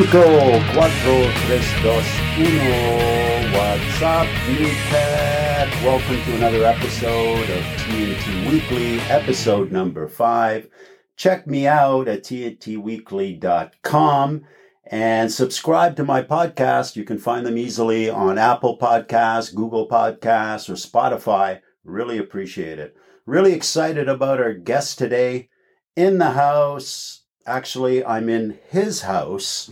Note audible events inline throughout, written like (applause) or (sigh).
Cinco, cuatro, tres, dos, uno. What's up, Newcat? Welcome to another episode of TNT Weekly, episode number five. Check me out at tntweekly.com and subscribe to my podcast. You can find them easily on Apple Podcasts, Google Podcasts, or Spotify. Really appreciate it. Really excited about our guest today in the house. Actually, I'm in his house,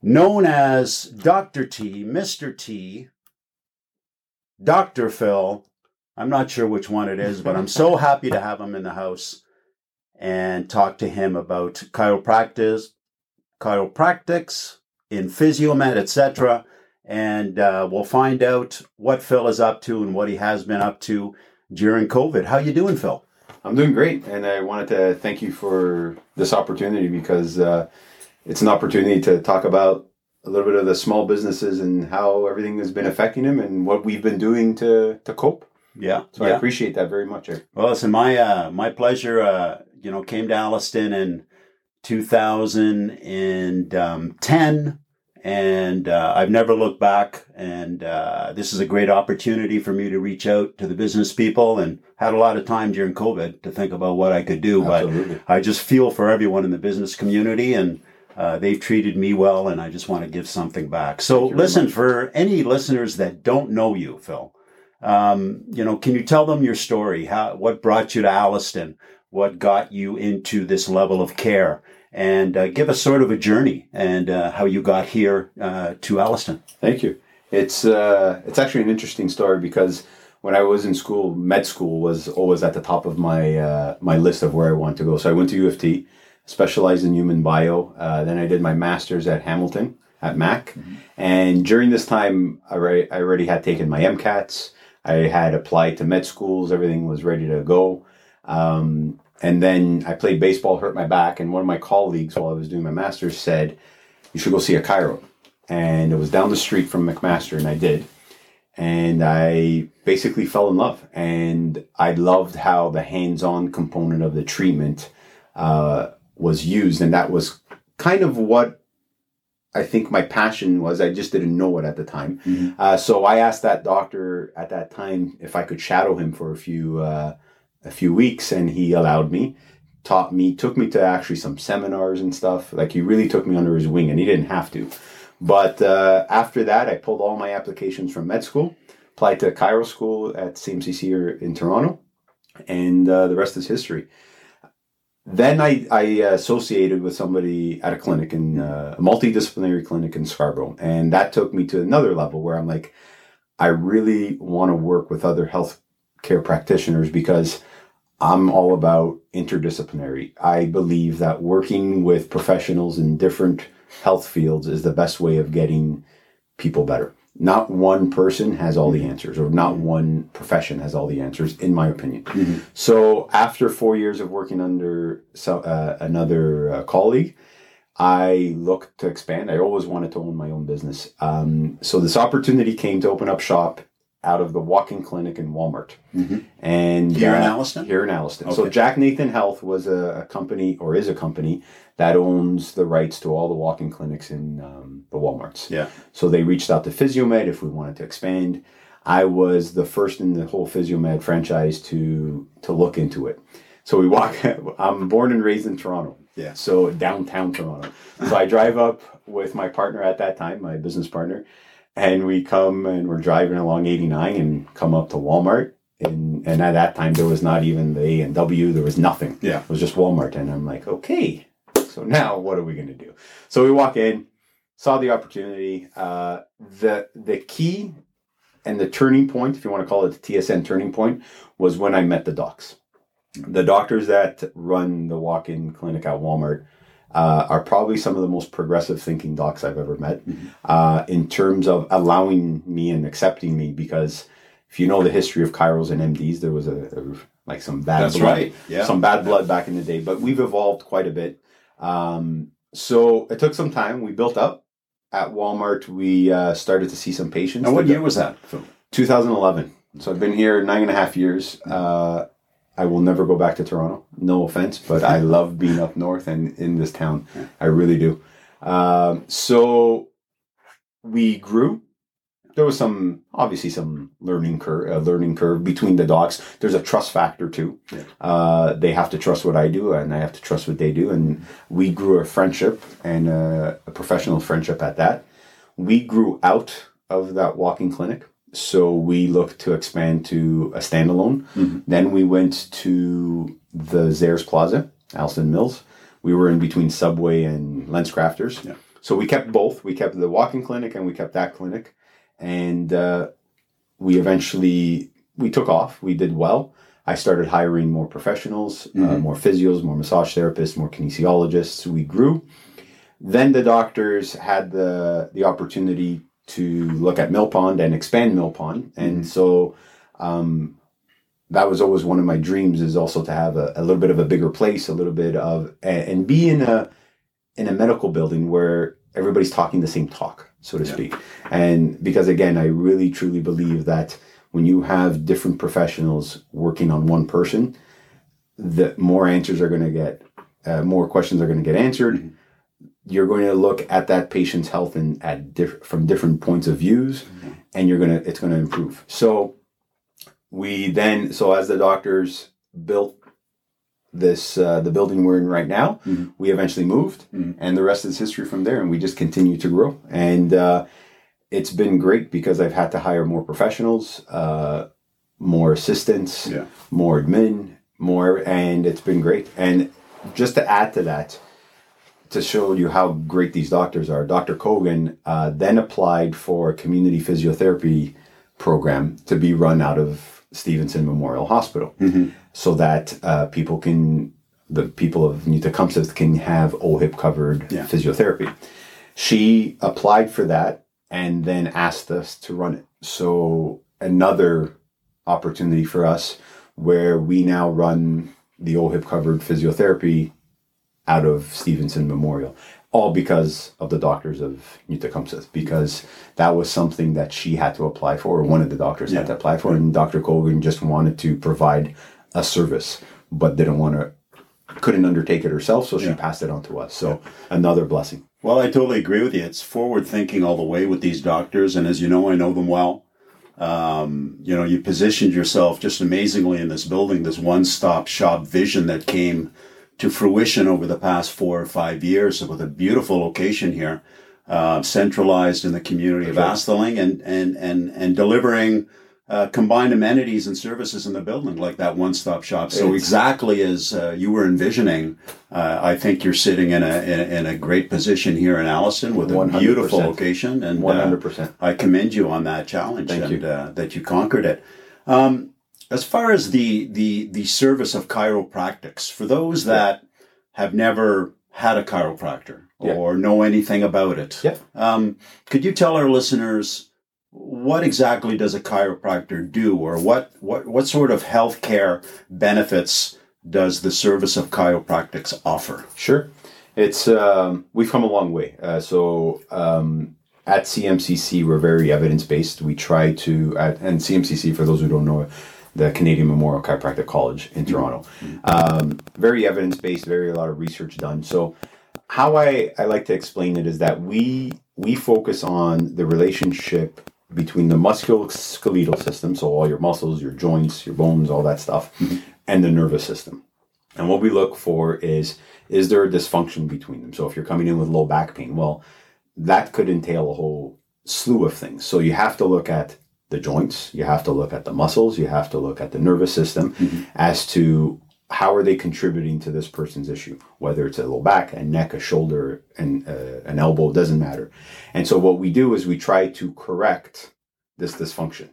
known as Dr. T, Mr. T, Dr. Phil. I'm not sure which one it is, but I'm so (laughs) happy to have him in the house and talk to him about chiropractic, chiropractics in physiomed, etc. And uh, we'll find out what Phil is up to and what he has been up to during COVID. How you doing, Phil? I'm doing great, and I wanted to thank you for this opportunity because uh, it's an opportunity to talk about a little bit of the small businesses and how everything has been affecting them and what we've been doing to to cope. Yeah. So yeah. I appreciate that very much. Eric. Well, listen, my uh, my pleasure. Uh, you know, came to Alliston in 2010, and uh, I've never looked back. And uh, this is a great opportunity for me to reach out to the business people, and had a lot of time during COVID to think about what I could do. Absolutely. But I just feel for everyone in the business community, and uh, they've treated me well, and I just want to give something back. So, Thank you very listen, for any listeners that don't know you, Phil, um, you know, can you tell them your story? How what brought you to Alliston? What got you into this level of care? And uh, give us sort of a journey and uh, how you got here uh, to Alliston. Thank you. It's uh, it's actually an interesting story because when I was in school, med school was always at the top of my uh, my list of where I want to go. So I went to U of T, specialized in human bio. Uh, then I did my master's at Hamilton at Mac, and during this time, I already, I already had taken my MCATs. I had applied to med schools. Everything was ready to go. Um, and then I played baseball, hurt my back, and one of my colleagues, while I was doing my master's, said, "You should go see a chiro." And it was down the street from McMaster, and I did. And I basically fell in love, and I loved how the hands-on component of the treatment uh, was used, and that was kind of what I think my passion was. I just didn't know it at the time. Mhm. Uh, so I asked that doctor at that time if I could shadow him for a few uh, a few weeks, and he allowed me. Taught me, took me to actually some seminars and stuff. Like he really took me under his wing, and he didn't have to. But uh, after that, I pulled all my applications from med school, applied to chiro School at CMCC here in Toronto, and uh, the rest is history. Then I, I associated with somebody at a clinic in uh, a multidisciplinary clinic in Scarborough, and that took me to another level where I'm like, I really want to work with other health care practitioners because I'm all about interdisciplinary. I believe that working with professionals in different health fields is the best way of getting people better. Not one person has all the answers, or not one profession has all the answers, in my opinion. So, after four years of working under so, uh, another uh, colleague, I looked to expand. I always wanted to own my own business. Um, so, this opportunity came to open up shop out of the walk-in clinic in Walmart, Mhm. and Here in uh, Alliston? Here in Alliston. So Jack Nathan Health was a, a company, or is a company, that owns the rights to all the walk-in clinics in um, the WalMarts. Yeah. So they reached out to Physiomed if we wanted to expand. I was the first in the whole Physiomed franchise to to look into it. So we walk. (laughs) I'm born and raised in Toronto. Yeah. So downtown Toronto. So I drive up with my partner at that time, my business partner, and we come and we're driving along 89 and come up to Walmart. And, and at that time there was not even the A and W. There was nothing. Yeah. It was just Walmart. And I'm like, okay, so now what are we going to do? So we walk in, saw the opportunity. Uh, the the key and the turning point, if you want to call it the TSN turning point, was when I met the docs. The doctors that run the walk-in clinic at Walmart uh, are probably some of the most progressive thinking docs I've ever met Mhm. uh, in terms of allowing me and accepting me. Because if you know the history of Chiros and MDs, there was a, a like some bad That's blood right. Yeah. some bad blood back in the day, but we've evolved quite a bit. Um, so it took some time. We built up at Walmart. We uh, started to see some patients. And what year was that? 2011. So I've been here nine and a half years. Uh, I will never go back to Toronto. No offense, but I (laughs) love being up north and in this town. I really do. Um, so we grew. There was some, obviously, some learning curve, uh, learning curve between the docs. There's a trust factor too. Yeah. Uh, they have to trust what I do, and I have to trust what they do. And we grew a friendship and a, a professional friendship at that. We grew out of that walking clinic, so we looked to expand to a standalone. Mhm. Then we went to the Zehrs Plaza, Alliston Mills. We were in between Subway and LensCrafters. Yeah. So we kept both. We kept the walking clinic and we kept that clinic. And uh, we eventually we took off. We did well. I started hiring more professionals, uh, Mhm. more physios, more massage therapists, more kinesiologists. We grew. Then the doctors had the the opportunity to look at Mill Pond and expand Mill Pond, and so um, that was always one of my dreams is also to have a, a little bit of a bigger place, a little bit of and, be in a in a medical building where everybody's talking the same talk, so to Yeah. speak. And because again, I really truly believe that when you have different professionals working on one person, the more answers are going to get, uh, more questions are going to get answered. Mhm. You're going to look at that patient's health and at diff- from different points of views, Mhm. and you're gonna it's going to improve. So we then so as the doctors built this uh, the building we're in right now, Mhm. we eventually moved, Mhm. and the rest is history from there. And we just continue to grow, and uh, it's been great because I've had to hire more professionals, uh, more assistants, Yeah. more admin, more, and it's been great. And just to add to that, to show you how great these doctors are, Dr. Kogan uh, then applied for a community physiotherapy program to be run out of Stevenson Memorial Hospital Mhm. so that uh, people can, the people of New Tecumseth can have OHIP covered Yeah. physiotherapy. She applied for that and then asked us to run it. So another opportunity for us where we now run the OHIP covered physiotherapy out of Stevenson Memorial, all because of the doctors of New Tecumseth, because that was something that she had to apply for, or one of the doctors had to apply for, and Dr. Colgan just wanted to provide a service, but didn't want to, couldn't undertake it herself, so she Yeah. passed it on to us. So another blessing. Well, I totally agree with you. It's forward thinking all the way with these doctors, and as you know, I know them well. Um, you know, you positioned yourself just amazingly in this building, this one-stop shop vision that came to fruition over the past four or five years with a beautiful location here, uh, centralized in the community of Asteling, and and and and delivering. Uh, combined amenities and services in the building, like that one-stop shop. So exactly as uh, you were envisioning, uh, I think you're sitting in a, in a in a great position here in Alliston with a 100%. beautiful location, and One uh, hundred percent. I commend you on that challenge Thank and you. Uh, that you conquered it. Um, as far as the the the service of chiropractics, for those that have never had a chiropractor Yeah. or know anything about it, Yeah. um, could you tell our listeners what exactly does a chiropractor do, or what what what sort of healthcare benefits does the service of chiropractics offer? Sure. It's um, we've come a long way. Uh, so um, at CMCC, we're very evidence based. We try to at, and CMCC for those who don't know, the Canadian Memorial Chiropractic College in Toronto. Um, very evidence based. Very a lot of research done. So how I, I like to explain it is that we we focus on the relationship between the musculoskeletal system, so all your muscles, your joints, your bones, all that stuff, and the nervous system. And what we look for is is there a dysfunction between them? So if you're coming in with low back pain, well, that could entail a whole slew of things. So you have to look at the joints, you have to look at the muscles, you have to look at the nervous system as to how are they contributing to this person's issue, whether it's a low back, a neck, a shoulder, and uh, an elbow, doesn't matter. And so what we do is we try to correct this dysfunction.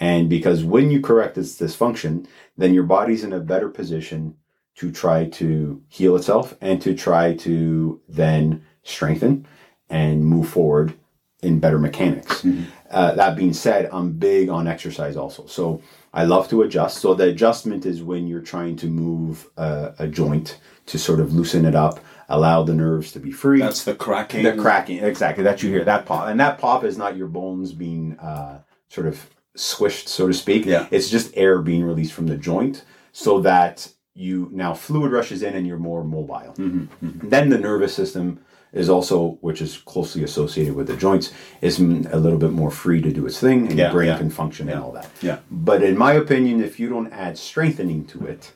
And because when you correct this dysfunction, then your body's in a better position to try to heal itself and to try to then strengthen and move forward in better mechanics. Mhm. Uh, that being said, I'm big on exercise also. So I love to adjust. So the adjustment is when you're trying to move uh, a joint to sort of loosen it up, allow the nerves to be free. That's the cracking. The cracking, exactly. That you hear that pop, and that pop is not your bones being uh, sort of squished, so to speak. Yeah. it's just air being released from the joint, so that you now fluid rushes in and you're more mobile. Mhm, mhm. Then the nervous system is also, which is closely associated with the joints, is a little bit more free to do its thing, and Yeah, your brain yeah. can function and all that. Yeah. But in my opinion, if you don't add strengthening to it,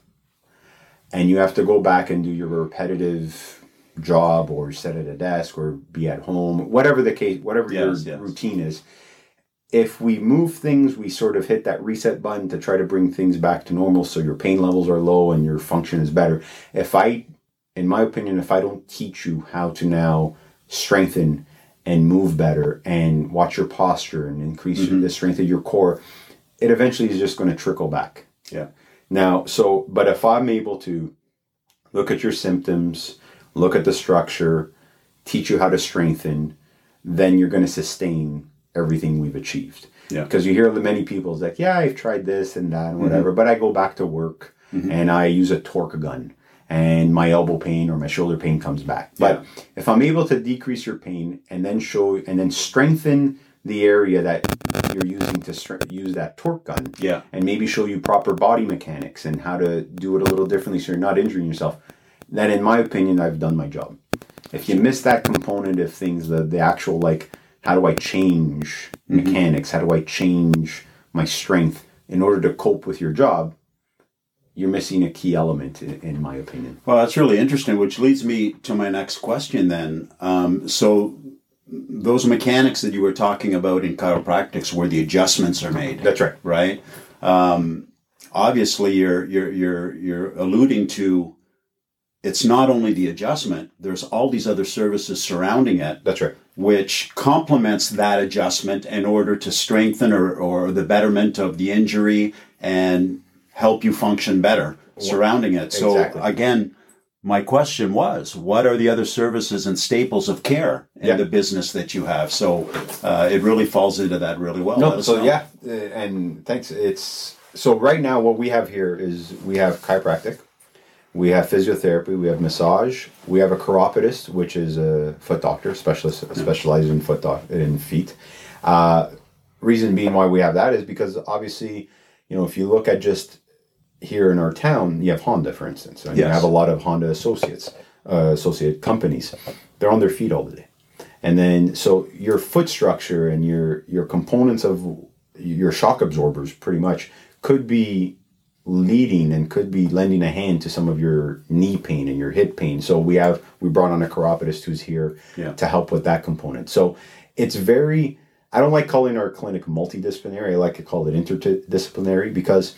and you have to go back and do your repetitive job or sit at a desk or be at home, whatever the case, whatever Yes, your yes. routine is, if we move things, we sort of hit that reset button to try to bring things back to normal so your pain levels are low and your function is better. If I, in my opinion, if I don't teach you how to now strengthen and move better and watch your posture and increase Mm-hmm. the strength of your core, it eventually is just going to trickle back. Yeah. Now, so, but if I'm able to look at your symptoms, look at the structure, teach you how to strengthen, then you're going to sustain everything we've achieved. Yeah. Because you hear the many people is like, yeah, I've tried this and that and whatever, but I go back to work and I use a torque gun and my elbow pain or my shoulder pain comes back. But if I'm able to decrease your pain and then show and then strengthen the area that you're using to stre- use that torque gun, Yeah. and maybe show you proper body mechanics and how to do it a little differently so you're not injuring yourself, then in my opinion, I've done my job. If you miss that component of things, the, the actual like, how do I change mm-hmm. mechanics? How do I change my strength in order to cope with your job? You're missing a key element, in, in my opinion. Well, that's really interesting, which leads me to my next question then. Um, so, those mechanics that you were talking about in chiropractics where the adjustments are made, That's right. right? Um, obviously, you're, you're, you're, you're alluding to it's not only the adjustment, there's all these other services surrounding it That's right. which complements that adjustment in order to strengthen or, or the betterment of the injury and help you function better surrounding it. So Exactly. again, my question was, what are the other services and staples of care in Yeah. the business that you have? So uh, it really falls into that really well. No, so know. yeah, uh, and thanks. It's so right now what we have here is we have chiropractic, we have physiotherapy, we have massage, we have a chiropodist, which is a foot doctor, specialist specializes in foot doc- in feet. Uh, reason being why we have that is because obviously, you know, if you look at just here in our town, you have Honda, for instance, and you Yes. have a lot of Honda associates, uh, associate companies. They're on their feet all the day, and then so your foot structure and your your components of your shock absorbers, pretty much, could be leading and could be lending a hand to some of your knee pain and your hip pain. So we have we brought on a chiropodist who's here Yeah. to help with that component. So it's very I don't like calling our clinic multidisciplinary. I like to call it interdisciplinary because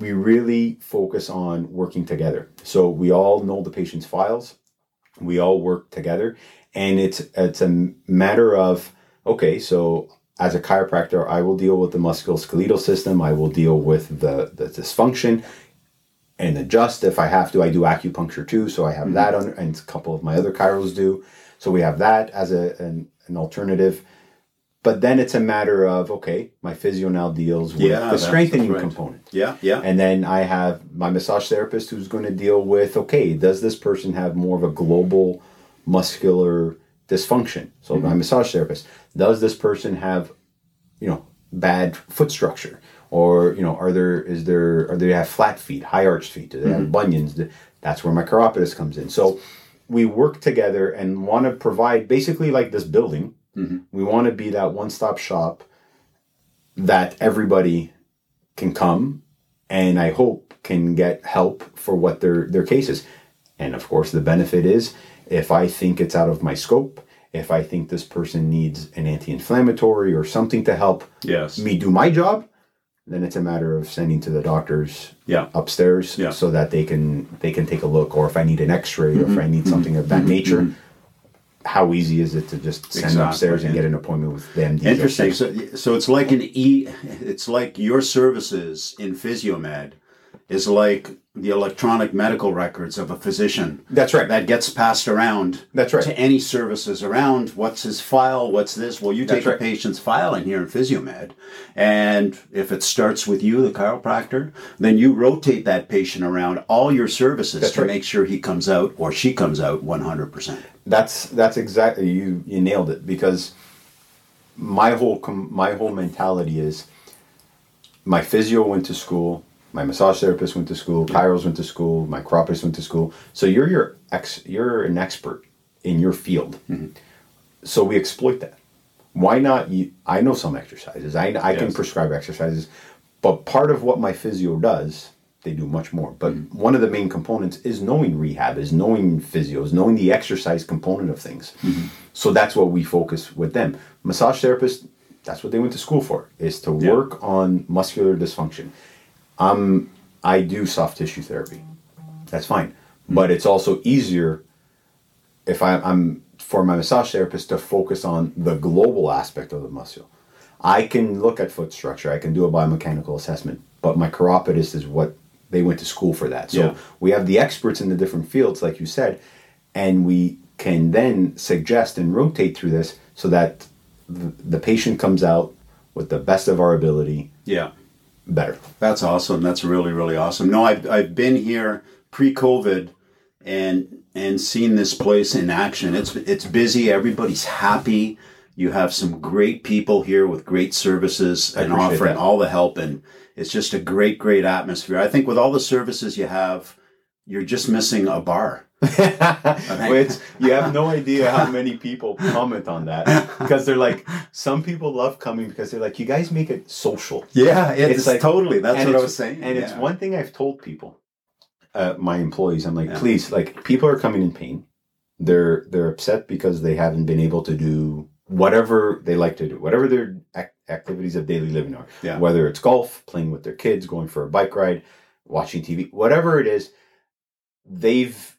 we really focus on working together. So we all know the patient's files, we all work together, and it's it's a matter of okay, so as a chiropractor, I will deal with the musculoskeletal system, I will deal with the, the dysfunction and adjust if I have to. I do acupuncture too, so I have mm-hmm. that on, and a couple of my other chiros do. So we have that as a, an, an alternative. But then it's a matter of okay, my physio now deals with Yeah, the strengthening right. component. Yeah, yeah. And then I have my massage therapist who's going to deal with okay, does this person have more of a global muscular dysfunction? So my mm-hmm. massage therapist, does this person have, you know, bad foot structure? Or, you know, are there is there are they have flat feet, high arched feet? Do they have mm-hmm. bunions? That's where my chiropodist comes in. So we work together and want to provide basically like this building. Mm-hmm. We want to be that one stop shop that everybody can come and I hope can get help for what their their case is. And of course, the benefit is if I think it's out of my scope, if I think this person needs an anti-inflammatory or something to help Yes. me do my job, then it's a matter of sending to the doctors Yeah. upstairs Yeah. so that they can they can take a look or if I need an x-ray or if mm-hmm. I need something of that mm-hmm. nature how easy is it to just send Exactly, upstairs and get an appointment with them Interesting. So, so it's like an e. It's like your services in Physiomed is like the electronic medical records of a physician. That's right. That gets passed around. That's right. To any services around. What's his file? What's this? Well, you take That's right. a patient's file in here in Physiomed, and if it starts with you, the chiropractor, then you rotate that patient around all your services That's to right. make sure he comes out or she comes out one hundred percent. That's that's exactly you you nailed it because my whole com- my whole mentality is my physio went to school, my massage therapist went to school, chiros went to school, my chiropodist went to school. So you're your ex you're an expert in your field. Mm-hmm. So we exploit that. Why not? You, I know some exercises. I, I can prescribe exercises, but part of what my physio does, they do much more. But Mm-hmm. one of the main components is knowing rehab, is knowing physios, knowing the exercise component of things. Mm-hmm. So that's what we focus with them. Massage therapists, that's what they went to school for, is to Yeah. work on muscular dysfunction. Um, I do soft tissue therapy. That's fine. But it's also easier if I, I'm for my massage therapist to focus on the global aspect of the muscle. I can look at foot structure, I can do a biomechanical assessment, but my chiropodist is what they went to school for that. So Yeah. we have the experts in the different fields, like you said, and we can then suggest and rotate through this so that the, the patient comes out with the best of our ability Yeah. Better. That's awesome. That's really, really awesome. No, I've, I've been here pre-COVID and and seen this place in action. It's it's busy. Everybody's happy. You have some great people here with great services and offering that. all the help, and it's just a great, great atmosphere. I think with all the services you have, you're just missing a bar. (laughs) Which you have no (laughs) idea how many people comment on that because they're like, some people love coming because they're like, you guys make it social. Yeah, it's, It's like- totally. That's what I was saying. And it's one thing I've told people, uh, my employees, I'm like, Yeah. please, like, people are coming in pain. They're they're upset because they haven't been able to do whatever they like to do, whatever their ac- activities of daily living are. Yeah. Whether it's golf, playing with their kids, going for a bike ride, watching TV, whatever it is, they've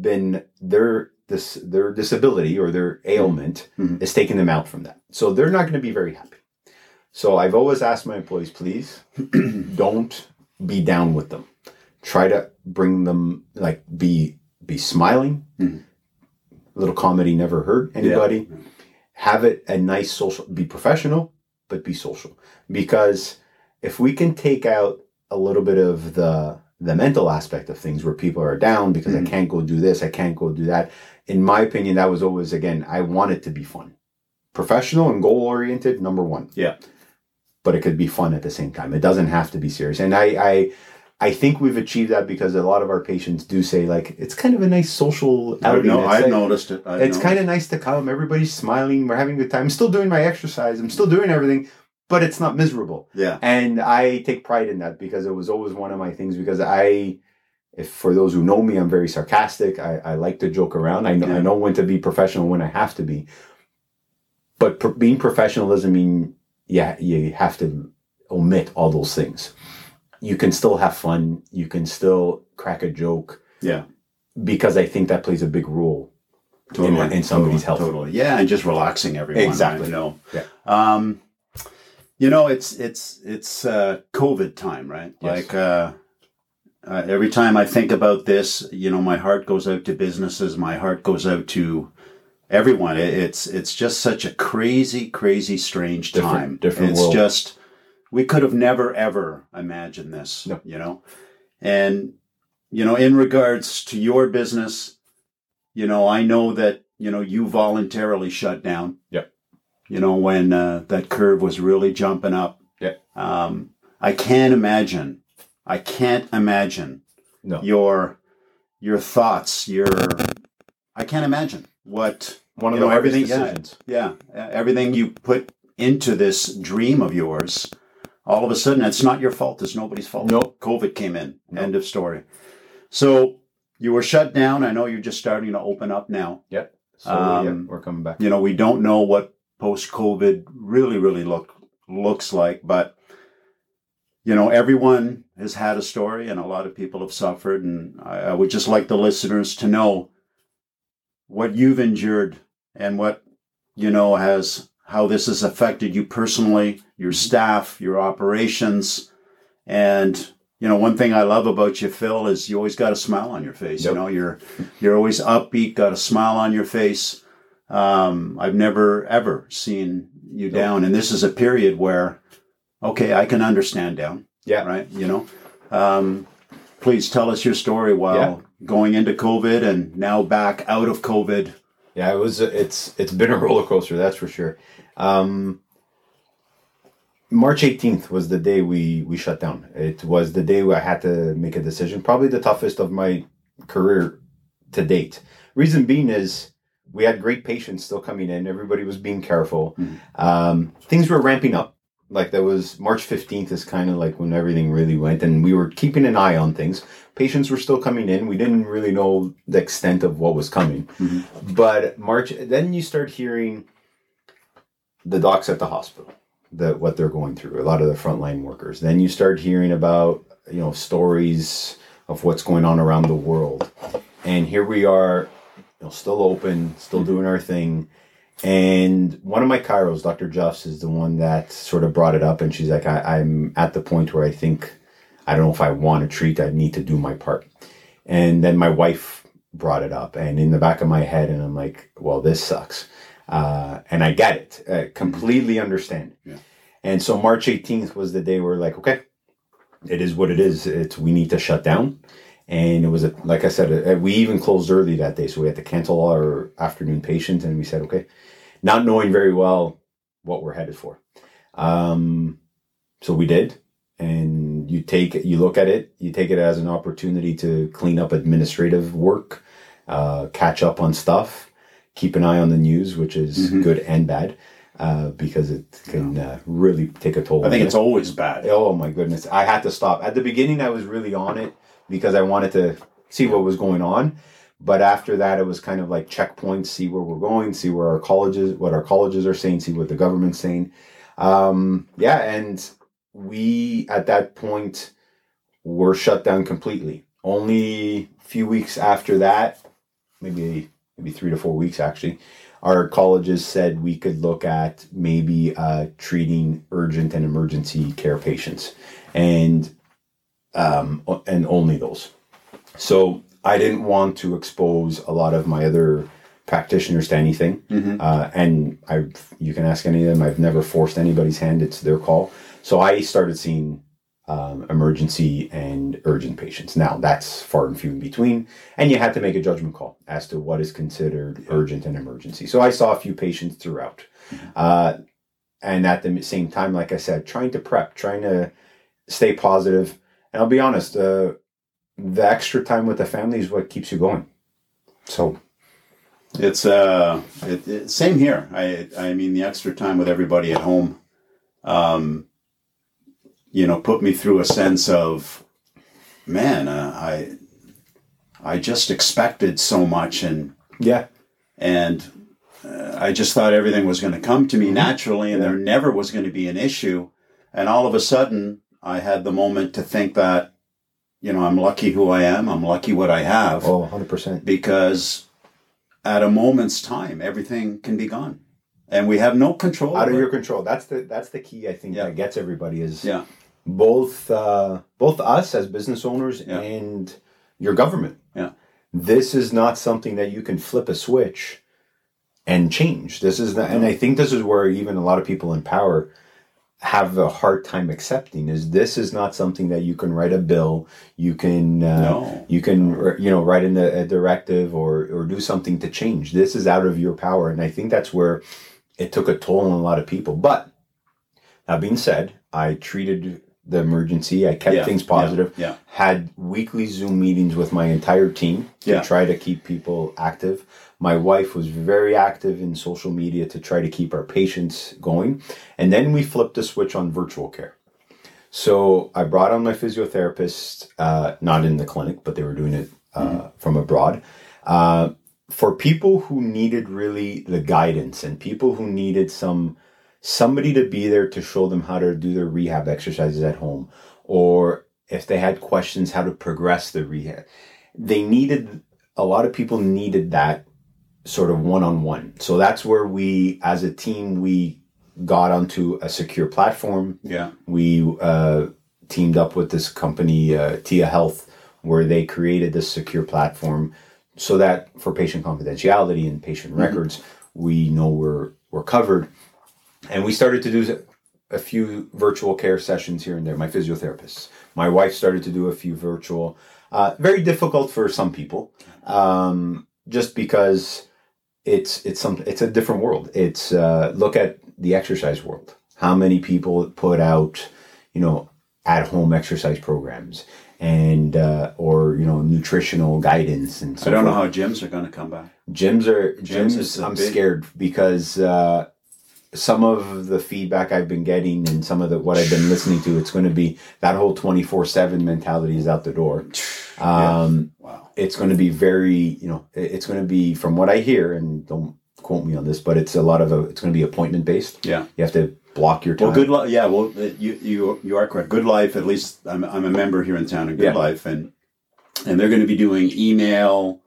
been their this their disability or their ailment Mhm. is taking them out from that. So they're not going to be very happy. So I've always asked my employees, please (clears throat) don't be down with them. Try to bring them like be be smiling. Mhm. Little comedy never hurt anybody. Yeah. Have it a nice social. Be professional, but be social. Because if we can take out a little bit of the the mental aspect of things where people are down because Mhm. I can't go do this, I can't go do that. In my opinion, that was always again, I want it to be fun. Professional and goal oriented, number one. Yeah. But it could be fun at the same time. It doesn't have to be serious. And I I I think we've achieved that because a lot of our patients do say like it's kind of a nice social I outing. know. I've like- noticed it. I've it's noticed kind of nice to come. Everybody's smiling. We're having a good time. I'm still doing my exercise. I'm still doing everything, but it's not miserable. Yeah. And I take pride in that because it was always one of my things. Because I, if for those who know me, I'm very sarcastic. I, I like to joke around. I know Yeah. I know when to be professional, when I have to be. But pro- being professional doesn't mean yeah you have to omit all those things. You can still have fun. You can still crack a joke Yeah. because I think that plays a big role Totally. in somebody's totally, health. Totally. Yeah, and just relaxing everyone. Exactly. You know. Yeah. Um, you know, it's it's it's uh, COVID time, right? Yes. Like uh, uh, every time I think about this, you know, my heart goes out to businesses. My heart goes out to everyone. It, it's it's just such a crazy, crazy, strange Different- time. different It's world. just we could have never ever imagined this. No. You know, and you know, in regards to your business, you know, I know that you know you voluntarily shut down. Yep. You know when uh, that curve was really jumping up. Yep. Um, I can't imagine. I can't imagine No. your your thoughts. Your I can't imagine what One of the know, everything- yeah. decisions. yeah uh, everything you put into this dream of yours. All of a sudden, it's not your fault. It's nobody's fault. Nope. COVID came in. Nope. End of story. So you were shut down. I know you're just starting to open up now. Yep. So yeah, Um, we're coming back. You know, we don't know what post COVID really, really look looks like, but you know, everyone has had a story, and a lot of people have suffered. And I, I would just like the listeners to know what you've endured and what you know has how this has affected you personally, your mm-hmm. staff, your operations, and you know, one thing I love about you, Phil, is you always got a smile on your face. Yep. You know, you're you're always upbeat, got a smile on your face. Um, I've never ever seen you down, and this is a period where, okay, I can understand down. Yeah. Right. You know, um, please tell us your story while Yeah. going into COVID and now back out of COVID. Yeah, it was. It's it's been a (laughs) roller coaster, that's for sure. Um, March 18th was the day we we shut down. It was the day where I had to make a decision, probably the toughest of my career to date. Reason being is we had great patients still coming in. Everybody was being careful. Mhm. Um, things were ramping up. Like that was March 15th is kind of like when everything really went and we were keeping an eye on things. Patients were still coming in. We didn't really know the extent of what was coming. Mhm. But March, then you start hearing the docs at the hospital, the, what they're going through, a lot of the frontline workers. Then you start hearing about, you know, stories of what's going on around the world. And here we are, you know, still open, still doing our thing. And one of my chiros, Dr. Juffs, is the one that sort of brought it up. And she's like, I, I'm at the point where I think, I don't know if I want to treat, I need to do my part. And then my wife brought it up. And in the back of my head, and I'm like, well, this sucks. Uh, and I get it, uh, completely understand. Yeah. And so March 18th was the day where we're like, okay, it is what it is. It's we need to shut down. And it was a, like I said, uh, we even closed early that day, so we had to cancel all our afternoon patients. And we said, okay, not knowing very well what we're headed for. Um, so we did, and you take you look at it, you take it as an opportunity to clean up administrative work, uh, catch up on stuff, keep an eye on the news, which is Mhm. good and bad, uh, because it can uh, really take a toll. I think it's always bad. Oh my goodness. I had to stop. At the beginning I was really on it because I wanted to see what was going on. But after that it was kind of like checkpoints, see where we're going, see where our colleges what our colleges are saying, see what the government's saying. Um yeah, and we at that point were shut down completely. Only a few weeks after that, maybe maybe three to four weeks actually, our colleges said we could look at maybe uh, treating urgent and emergency care patients, and um, and only those. So I didn't want to expose a lot of my other practitioners to anything, Mhm. uh, and I you can ask any of them. I've never forced anybody's hand; it's their call. So I started seeing um, emergency and urgent patients. Now that's far and few in between, and you had to make a judgment call as to what is considered urgent and emergency. So I saw a few patients throughout, uh, and at the same time, like I said, trying to prep, trying to stay positive. And I'll be honest, uh, the extra time with the family is what keeps you going. So. It's uh, it, it, same here. I I mean, the extra time with everybody at home, um, you know, put me through a sense of, man, uh, I I just expected so much, and yeah, and uh, I just thought everything was going to come to me naturally, and there never was going to be an issue, and all of a sudden, I had the moment to think that, you know, I'm lucky who I am. I'm lucky what I have oh, 100 percent. because at a moment's time everything can be gone and we have no control Out of your control. That's the that's the key. I think Yeah. that gets everybody is yeah both uh, both us as business owners Yeah. and your government. Yeah. This is not something that you can flip a switch and change. This is not, and I think this is where even a lot of people in power have a hard time accepting is this is not something that you can write a bill you can uh, No. you can you know write in a, a directive or or do something to change. This is out of your power. And i think that's where it took a toll on a lot of people. But that being said i treated the emergency. I kept Yeah, things positive. Yeah, had weekly zoom meetings with my entire team to Yeah. try to keep people active my wife was very active in social media to try to keep our patients going. And then we flipped the switch on virtual care. So i brought on my physiotherapist uh, not in the clinic but they were doing it uh, from abroad. Uh, for people who needed really the guidance and people who needed some somebody to be there to show them how to do their rehab exercises at home or if they had questions how to progress the rehab they needed a lot of people needed that sort of one-on-one. So that's where we as a team we got onto a secure platform. Yeah. We uh, teamed up with this company uh, tia health where they created this secure platform so that for patient confidentiality and patient records we know we're we're covered. And we started to do a few virtual care sessions here and there. My physiotherapists my wife started to do a few virtual uh, very difficult for some people um, just because it's it's some it's a different world it's uh, look at the exercise world how many people put out you know at home exercise programs and uh, or you know nutritional guidance and so I don't know how gyms are going to come back. gyms are Gyms gyms. I'm big- scared because uh, some of the feedback I've been getting and some of the what I've been listening to, it's going to be that whole twenty four seven mentality is out the door. Um, Wow. It's going to be very, you know, it's going to be from what I hear, and don't quote me on this, but it's a lot of a, it's going to be appointment based. Yeah. You have to block your time. Well, good life. Yeah. Well, uh, you you you are correct. Good life. At least I'm I'm a member here in town of Good Yeah. Life, and and they're going to be doing email,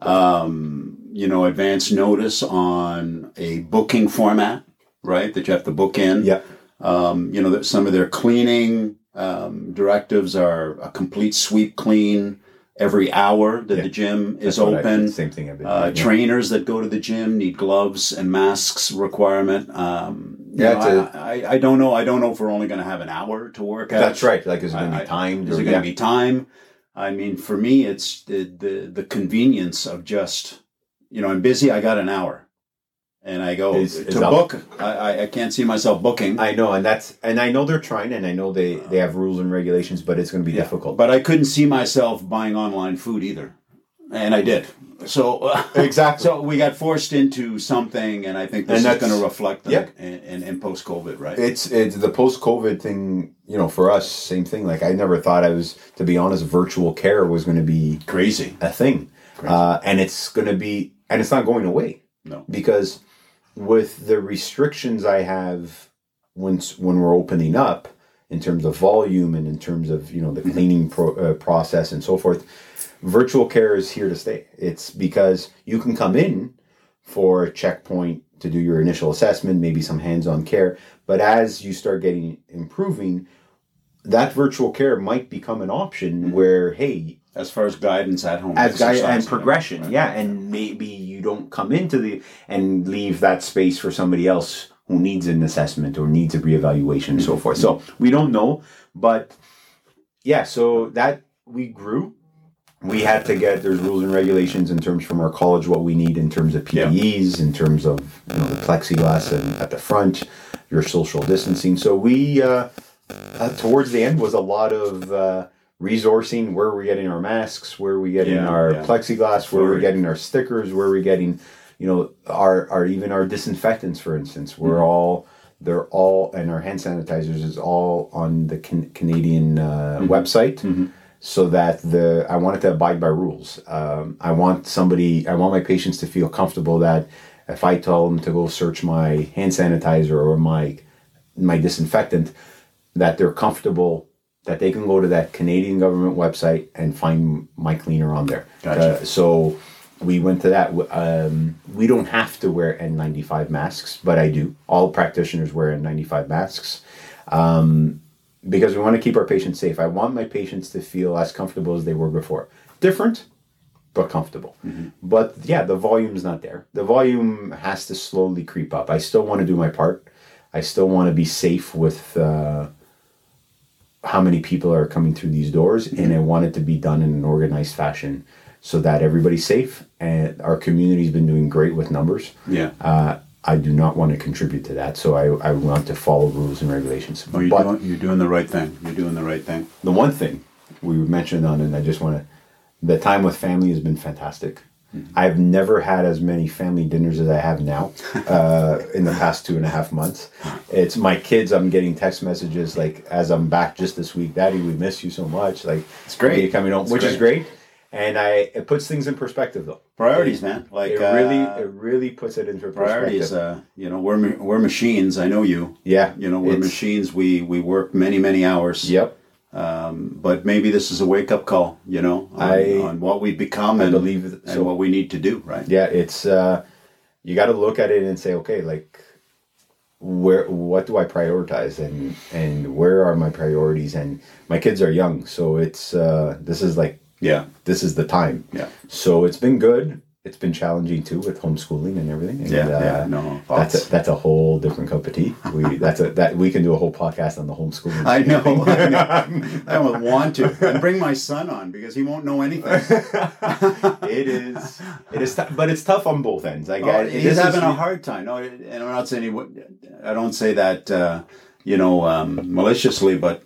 um, you know, advance notice on a booking format, right? That you have to book in. Yeah. Um, you know, that some of their cleaning um, directives are a complete sweep clean every hour that Yeah. the gym is That's what I- open. same thing been Uh, yeah. trainers that go to the gym need gloves and masks requirement. Um, Yeah, know, I, I, I don't know. I don't know if we're only going to have an hour to work out. That's right. Like, is it going to be timed? Is it going to be time? I mean, for me, it's the, the the convenience of just you know I'm busy. I got an hour, and I go Is- is to up. book. I, I- can't see myself booking. I know, and that's and I know they're trying, and I know they they have rules and regulations, but it's going to be Yeah. difficult. But I couldn't see myself buying online food either, and I did. So uh, Exactly. So we got forced into something, and I think this And is that's- going to reflect yeah. in, in, in post COVID, right? it's it's the post COVID thing. You know, for us, same thing. Like I never thought I was, to be honest, virtual care was going to be crazy. a thing, Crazy. uh, and it's going to be, and it's not going away. No. because with the restrictions I have once when we're opening up in terms of volume and in terms of you know the cleaning pro, uh, process and so forth, virtual care is here to stay. It's because you can come in for a checkpoint to do your initial assessment, maybe some hands-on care, but as you start getting improving, that virtual care might become an option where hey As far as guidance at home, as exercise, and progression right? yeah and maybe you don't come into the and leave that space for somebody else who needs an assessment or needs a reevaluation and so Mm-hmm. forth so we don't know but yeah so that we grew we had to get there's rules and regulations in terms from our college what we need in terms of Yeah. PPEs in terms of you know the plexiglass and at the front your social distancing so we uh, uh, towards the end was a lot of uh, resourcing where we're getting our masks where we getting Yeah, our yeah. plexiglass where we're getting our stickers where we're getting you know our, our even our disinfectants for instance. We're all they're all and our hand sanitizers is all on the can- canadian uh, website so that the i want it to abide by rules. Um, i want somebody i want my patients to feel comfortable that if i tell them to go search my hand sanitizer or my my disinfectant that they're comfortable that they can go to that Canadian government website and find my cleaner on there. Gotcha. Uh, so we went to that. Um, we don't have to wear N95 masks, but I do. All practitioners wear N95 masks um, because we want to keep our patients safe. I want my patients to feel as comfortable as they were before. Different, but comfortable. But yeah, the volume's not there. The volume has to slowly creep up. I still want to do my part. I still want to be safe with uh, how many people are coming through these doors, and I want it to be done in an organized fashion so that everybody's safe. And our community's been doing great with numbers. Yeah. Uh, I do not want to contribute to that, so I, I want to follow rules and regulations. Oh, you're but doing, you're doing the right thing. You're doing the right thing. the one thing we mentioned on, and I just want to, the time with family has been fantastic. I've never had as many family dinners as I have now (laughs) uh, in the past two and a half months. It's my kids. I'm getting text messages like as I'm back just this week, Daddy, we miss you so much. Like It's great. you're coming home, It's which is great. And I it puts things in perspective though. Priorities, man. Like It really uh, it really puts it into perspective. priorities. Uh, you know, we're we're machines. I know you. yeah, You know, we're machines. We we work many many hours. Yep. Um, but maybe this is a wake up call. You know, on, I- on what we've become I and believe it- and so. what we need to do. Right. yeah it's uh you got to look at it and say okay like where what do i prioritize and and where are my priorities and my kids are young so it's uh this is like Yeah. this is the time Yeah. so it's been good it's been challenging too with homeschooling and everything and, Yeah. uh, yeah. No. that's a, that's a whole different cup of tea. We (laughs) that's a that we can do a whole podcast on the homeschooling. I know. I know. (laughs) I would want to and bring my son on because he won't know anything. (laughs) it is it is, but it's tough on both ends. I Oh, guess he's This is- having a hard time. No, and I'm not saying he would. I don't say that, uh, you know, um, maliciously, but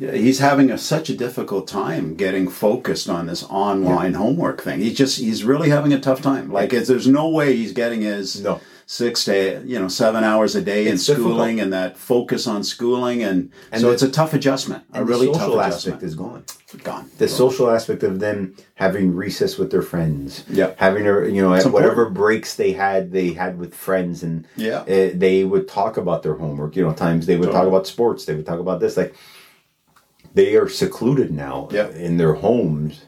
he's having a, such a difficult time getting focused on this online homework thing. He's just he's really having a tough time. Like it's, there's no way he's getting his No. six to you know seven hours a day in It's difficult. schooling and that focus on schooling and, And so the- it's a tough adjustment. A really tough adjustment. aspect is gone. gone. The social aspect of them having recess with their friends, Yeah. having a you know whatever breaks they had, they had with friends, and Yeah. uh, they would talk about their homework. You know, times they would talk about sports, they would talk about this. Like they are secluded now Yep. in their homes,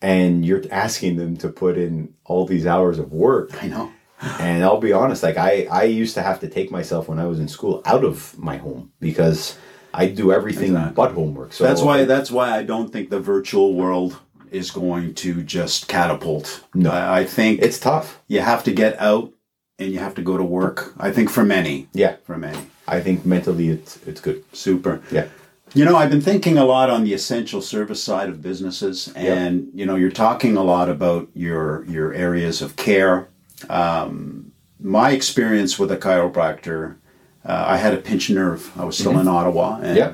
and you're asking them to put in all these hours of work. I know. And I'll be honest, like I, I used to have to take myself when I was in school out of my home because I do everything Exactly. but homework. So that's why that's why I don't think the virtual world is going to just catapult. No. I, I think it's tough. you have to get out and you have to go to work. I think for many, Yeah, for many, I think mentally it's it's good. super. Yeah. You know, I've been thinking a lot on the essential service side of businesses, and you know, you're talking a lot about your your areas of care. Um, my experience with a chiropractor, uh, I had a pinched nerve. I was still in Ottawa, and Yeah.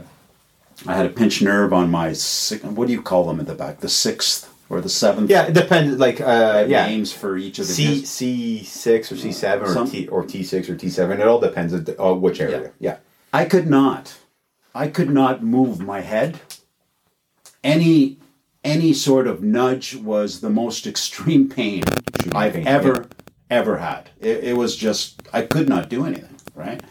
I had a pinched nerve on my what do you call them at the back? The sixth or the seventh? Yeah, it depends. Like, uh, yeah, names for each of the C C six or C seven or Some- T or T six or T seven. It all depends on on which area. Yeah. I could not. I could not move my head. Any any sort of nudge was the most extreme pain I've ever ever had. It, it was just I could not do anything. Right.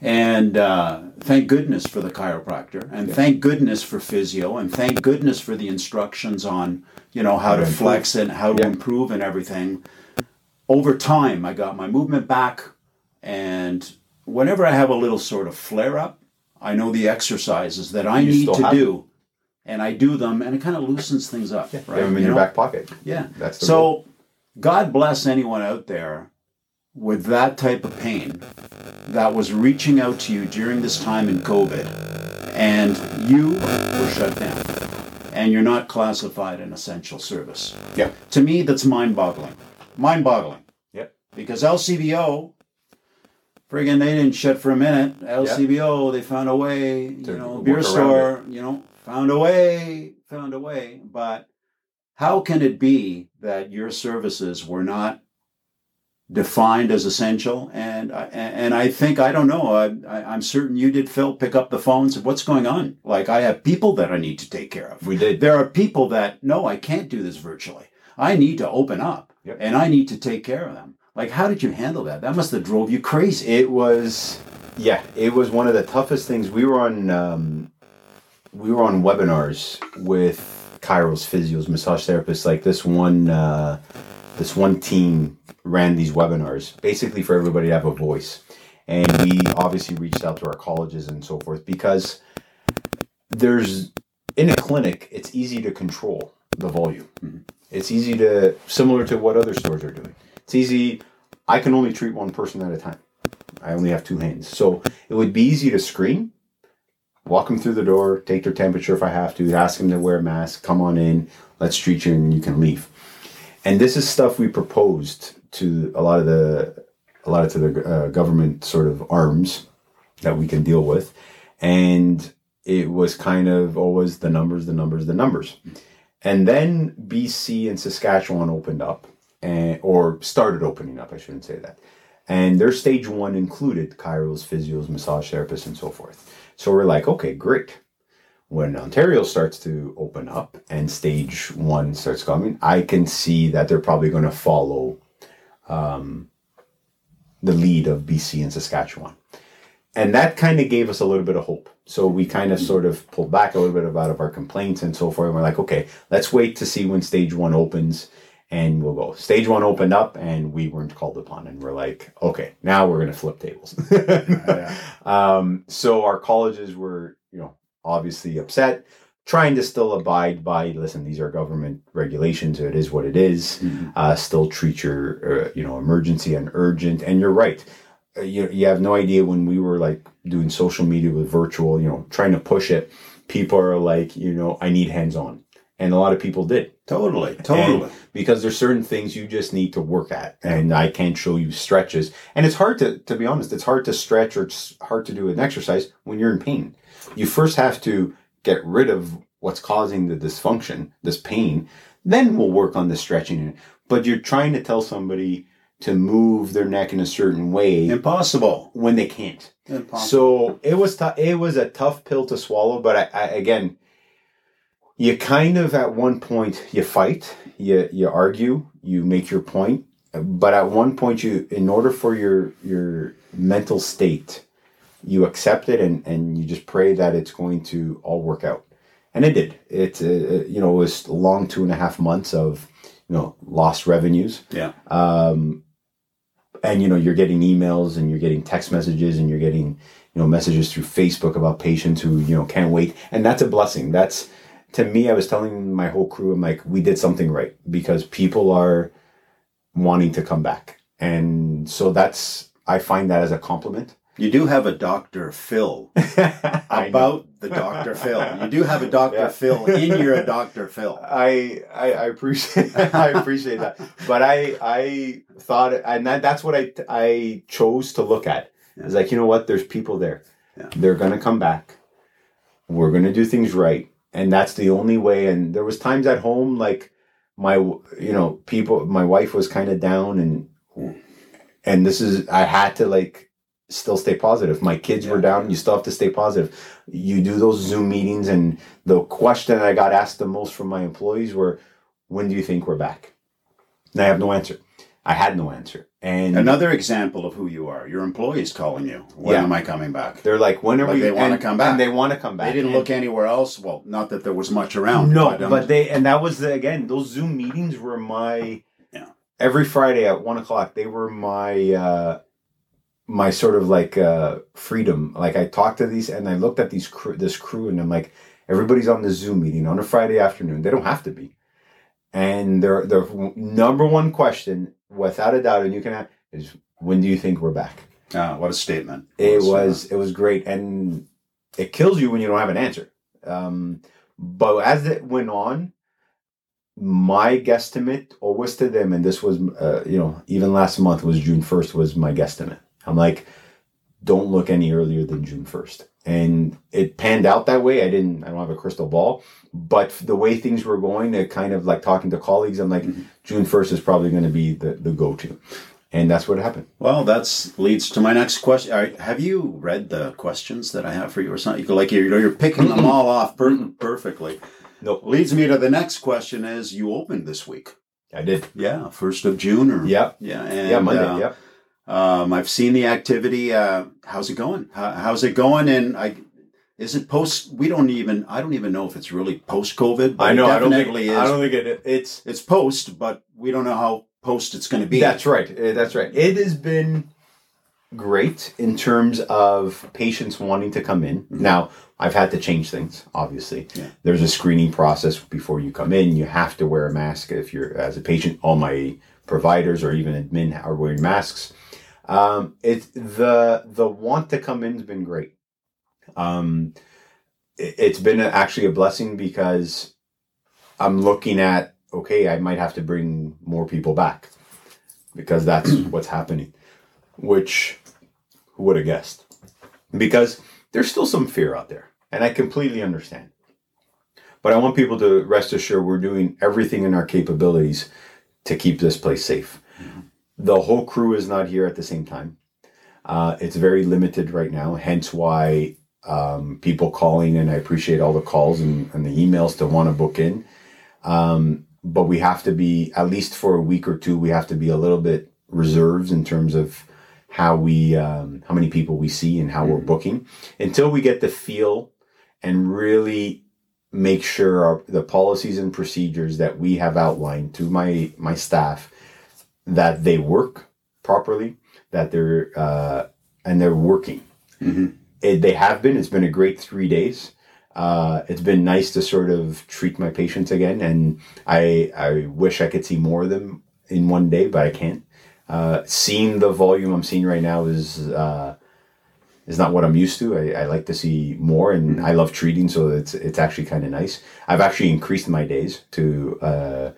And uh, thank goodness for the chiropractor, and thank goodness for physio, and thank goodness for the instructions on you know how, How to, to flex and how to improve and everything. Over time, I got my movement back, and whenever I have a little sort of flare up, I know the exercises that I You need to do, and I do them, and it kind of loosens things up. Right. Right? Have them in You your know? back pocket. Yeah. That's so, God bless anyone out there with that type of pain that was reaching out to you during this time in COVID, and you were shut down, and you're not classified an essential service. Yeah. To me, that's mind-boggling. Mind-boggling. Yep. Because LCBO, friggin', they didn't shut for a minute. LCBO, they found a way. To You know, beer store, you know, found a way, found a way. But how can it be that your services were not defined as essential? And I, and I think I don't know. I, I'm certain you did, Phil. Pick up the phones. What's going on? Like I have people that I need to take care of. We did. There are people that no, I can't do this virtually. I need to open up, Yep. and I need to take care of them. Like, how did you handle that? That must have drove you crazy. It was, yeah, it was one of the toughest things. We were on, um, we were on webinars with chiros physios, massage therapists. Like this one, uh, this one team ran these webinars basically for everybody to have a voice, and we obviously reached out to our colleges and so forth because there's in a clinic, it's easy to control the volume. It's easy to similar to what other stores are doing. It's easy. I can only treat one person at a time. I only have two hands, so it would be easy to screen, walk them through the door, take their temperature if I have to, ask them to wear a mask, come on in, let's treat you, and you can leave. And this is stuff we proposed to a lot of the a lot of to the uh, government sort of arms that we can deal with, and it was kind of always the numbers, the numbers, the numbers. And then BC and Saskatchewan opened up, and or started opening up. I shouldn't say that. And their stage one included chiros, physios, massage therapists, and so forth. So we're like, okay, great. When Ontario starts to open up and stage one starts coming, I can see that they're probably going to follow um, the lead of BC and Saskatchewan. And that kind of gave us a little bit of hope. So we kind of sort of pulled back a little bit out of our complaints and so forth. And we're like, okay, let's wait to see when stage one opens and we'll go. Stage one opened up and we weren't called upon. And we're like, okay, now we're going to flip tables. (laughs) um, so our colleges were, you know, obviously upset, trying to still abide by, listen, these are government regulations. It is what it is. Mhm. Uh, still treat your, uh, you know, emergency and urgent. And you're right. Uh, you, you have no idea when we were like doing social media with virtual, you know, trying to push it. People are like, you know, I need hands on. And a lot of people did Totally, totally. because there's certain things you just need to work at and i can't show you stretches and it's hard to to be honest it's hard to stretch or it's hard to do an exercise when you're in pain you first have to get rid of what's causing the dysfunction, this pain, then we'll work on the stretching. But you're trying to tell somebody to move their neck in a certain way Impossible. when they can't. Impossible. So it was tou- it was a tough pill to swallow, but I, I again, you kind of at one point you fight, you you argue, you make your point, but at one point you, in order for your your mental state, you accept it and and you just pray that it's going to all work out, and it did. It uh, you know it was long two and a half months of you know lost revenues yeah. um, and you know you're getting emails and you're getting text messages and you're getting you know messages through facebook about patients who you know can't wait and that's a blessing that's to me i was telling my whole crew i'm like we did something right because people are wanting to come back and so that's i find that as a compliment You do have a Dr. Phil (laughs) about the Dr. Phil. You do have a Dr. Yeah. Phil in your Dr. Phil. (laughs) I, I I appreciate (laughs) I appreciate that, but I I thought and that, that's what I I chose to look at. It's like you know what? There's people there. Yeah. They're gonna come back. We're gonna do things right, and that's the only way. And there was times at home like my you know people. My wife was kind of down, and and this is I had to like still stay positive. My kids were down. You still have to stay positive. You do those Zoom meetings, and the question I got asked the most from my employees were, "When do you think we're back?" And I have no answer. I had no answer, and Another example of who you are. Your employees calling you. When Yeah. am I coming back? they're like, "When are Like we?" they wanna come back. and they want to come back. They didn't And- look anywhere else. Well, not that there was much around. No, um, but they and that was the, again those Zoom meetings were my Yeah. every Friday at one o'clock. They were my uh my sort of like uh freedom. Like I talked to these and I looked at these crew, this crew and I'm like, everybody's on the Zoom meeting on a Friday afternoon. They don't have to be. And their their number one question, without a doubt, and you can have, is when do you think we're back? Ah, what a statement. It a was it was great, and it kills you when you don't have an answer. Um, but as it went on, my guesstimate always to them, and this was uh, you know even last month was June first was my guesstimate. I'm like, don't look any earlier than June first, and it panned out that way. I didn't. I don't have a crystal ball, but the way things were going, it kind of like talking to colleagues. I'm like, Mhm. June first is probably going to be the the go to, and that's what happened. Well, that's leads to my next question. Have you read the questions that I have for you, or something? You like you're, you're picking them all off per- perfectly. No, Leads me to the next question: Is you opened this week? I did. Yeah, first of June, or Yep. yeah, and, yeah, Monday. uh, yep. Um, I've seen the activity. Uh, how's it going? How, how's it going? And I is it post? We don't even. I don't even know if it's really post COVID. I know. It I don't think. definitely I don't think it, it's. It's post, but we don't know how post it's going to be. That's right. uh, That's right. It has been great in terms of patients wanting to come in. Now, I've had to change things. Obviously, Yeah. there's a screening process before you come in. You have to wear a mask if you're as a patient. All my providers or even admin are wearing masks. Um, it's the the want to come in has been great. Um, it, it's been actually a blessing because I'm looking at okay, I might have to bring more people back because that's (clears throat) what's happening. Which who would have guessed? Because there's still some fear out there, and I completely understand. But I want people to rest assured we're doing everything in our capabilities to keep this place safe. The whole crew is not here at the same time. Uh, it's very limited right now, hence why um, people calling, and I appreciate all the calls and, and the emails to want to book in. Um, but we have to be, at least for a week or two, we have to be a little bit reserved in terms of how we, um, how many people we see and how we're booking until we get the feel and really make sure our, the policies and procedures that we have outlined to my my staff that they work properly, that they're uh, and they're working. Mhm. It, they have been. It's been a great three days. Uh, it's been nice to sort of treat my patients again, and I I wish I could see more of them in one day, but I can't. Uh, seeing the volume I'm seeing right now is uh, is not what I'm used to. I, I like to see more, and I love treating, so it's it's actually kind of nice. I've actually increased my days to uh,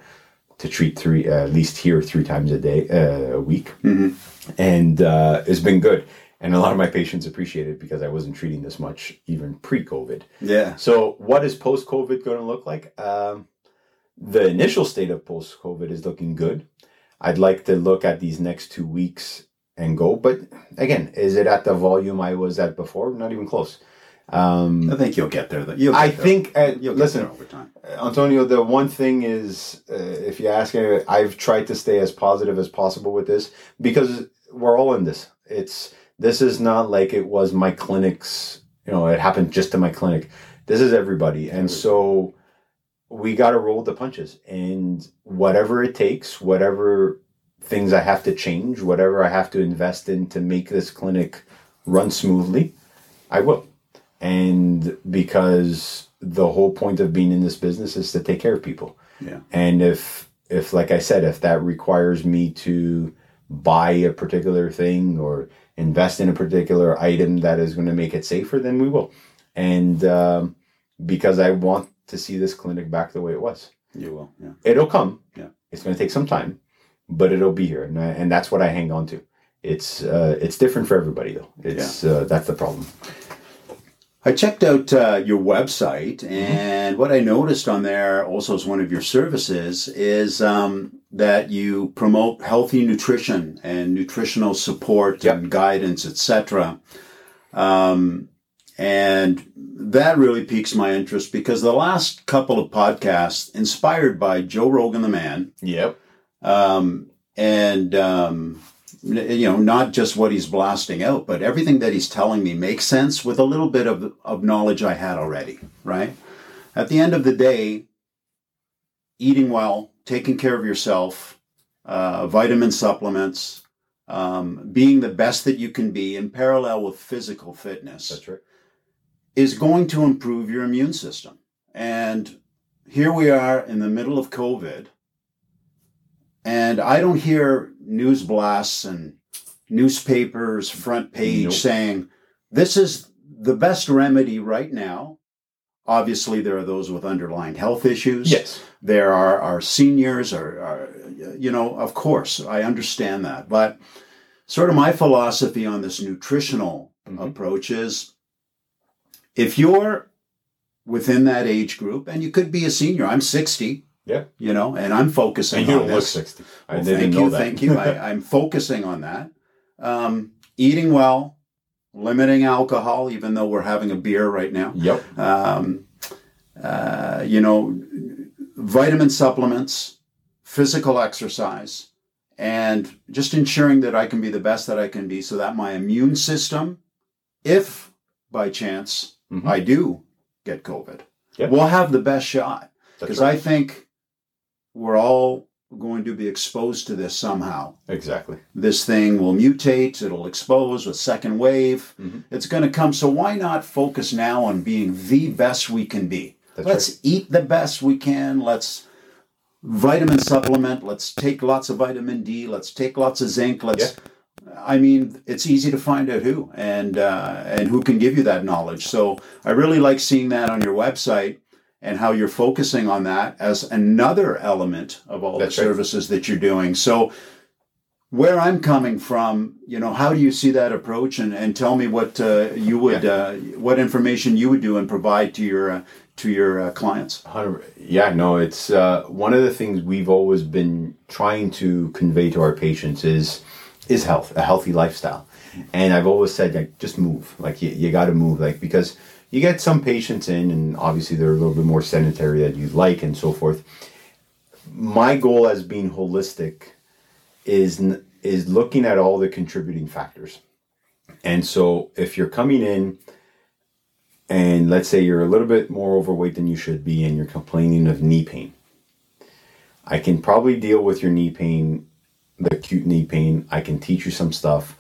to treat three uh, at least here three times a day uh, a week, Mhm. and uh, it's been good. And a lot of my patients appreciate it because I wasn't treating this much even pre COVID. Yeah. So, what is post COVID going to look like? Um, the initial state of post COVID is looking good. I'd like to look at these next two weeks and go. But again, is it at the volume I was at before? Not even close. Um, I think you'll get there. You'll get I there. think, uh, you'll listen, over time. Antonio, the one thing is, uh, if you ask me, I've tried to stay as positive as possible with this because we're all in this. It's this is not like it was my clinic's. You know, it happened just to my clinic. This is everybody, and so we got to roll the punches. And whatever it takes, whatever things I have to change, whatever I have to invest in to make this clinic run smoothly, I will. And because the whole point of being in this business is to take care of people. Yeah. And if if like I said, if that requires me to buy a particular thing or invest in a particular item that is going to make it safer, then we will. And um, because I want to see this clinic back the way it was, You will. Yeah. it'll come. Yeah. It's going to take some time, but it'll be here, and I, and that's what I hang on to. It's uh, it's different for everybody though. It's uh, that's the problem. I checked out uh, your website, and what I noticed on there, also as one of your services, is um, that you promote healthy nutrition and nutritional support Yep. and guidance, etc. Um, and that really piques my interest because the last couple of podcasts, inspired by Joe Rogan, the man, Yep. um, and um, you know not just what he's blasting out but everything that he's telling me makes sense with a little bit of, of knowledge i had already right at the end of the day eating well taking care of yourself uh, vitamin supplements um, being the best that you can be in parallel with physical fitness That's right. is going to improve your immune system. And here we are in the middle of COVID, and I don't hear news blasts and newspapers front page Nope. saying this is the best remedy right now. Obviously, there are those with underlying health issues. Yes. There are our seniors, or, are you know, of course, I understand that. But sort of my philosophy on this nutritional Mhm. approach is if you're within that age group, and you could be a senior, I'm 60. Yeah. You know, and I'm focusing And you on don't look sixty. I Well, didn't thank know you, that. thank you. I, (laughs) I'm focusing on that. Um, eating well, limiting alcohol, even though we're having a beer right now Yep. um, uh, you know, vitamin supplements, physical exercise, and just ensuring that I can be the best that I can be so that my immune system, if by chance Mhm. I do get COVID, Yep. will have the best shot. Because right. I think we're all going to be exposed to this somehow exactly. this thing will mutate, it'll expose with second wave. Mhm. It's going to come. So why not focus now on being the best we can be? That's let's eat the best we can. Let's vitamin supplement. Let's take lots of vitamin D. Let's take lots of zinc. Let's. I mean, it's easy to find out who and uh, and who can give you that knowledge. So I really like seeing that on your website and how you're focusing on that as another element of all That's the right. services that you're doing. So where I'm coming from, you know, how do you see that approach? And, and tell me what uh, you would, uh, what information you would do and provide to your uh, to your uh, clients. Yeah, no, it's uh, one of the things we've always been trying to convey to our patients is is health, a healthy lifestyle. And I've always said, like, just move. Like, you, you got to move, like, because you get some patients in, and obviously they're a little bit more sedentary that you'd like, and so forth. My goal as being holistic is is looking at all the contributing factors. And so, if you're coming in and let's say you're a little bit more overweight than you should be and you're complaining of knee pain i can probably deal with your knee pain the acute knee pain i can teach you some stuff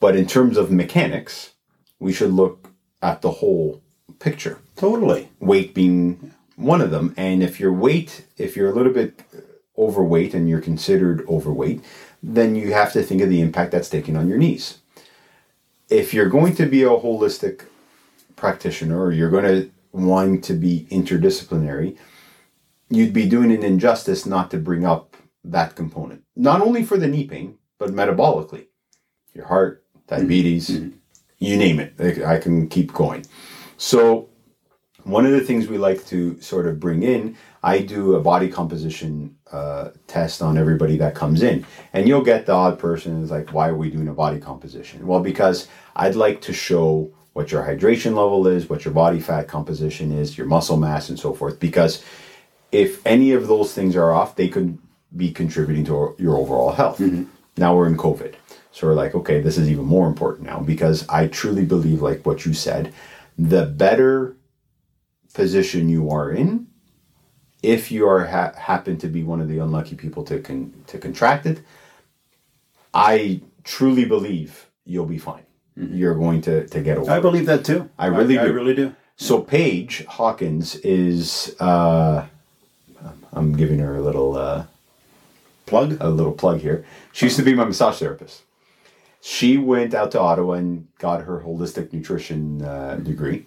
but in terms of mechanics we should look at the whole picture. Totally. weight being one of them. And if your weight if you're a little bit overweight and you're considered overweight then you have to think of the impact that's taking on your knees. If you're going to be a holistic practitioner or you're going to want to be interdisciplinary you'd be doing an injustice not to bring up that component. Not only for the knee pain but metabolically. Your heart diabetes, Mhm. You name it. I can keep going. So, one of the things we like to sort of bring in, I do a body composition uh, test on everybody that comes in, and you'll get the odd person is like, "Why are we doing a body composition?" Well, because I'd like to show what your hydration level is, what your body fat composition is, your muscle mass, and so forth. Because if any of those things are off, they could be contributing to your overall health. Now we're in COVID. So we're like, okay, this is even more important now because I truly believe, like what you said, the better position you are in, if you are ha- happen to be one of the unlucky people to con- to contract it, I truly believe you'll be fine. You're going to to get over. I believe that too. I really I, do. really do. So Paige Hawkins is. Uh, I'm giving her a little. Uh, Plug. a little plug here. She used to be my massage therapist. She went out to Ottawa and got her holistic nutrition uh, degree,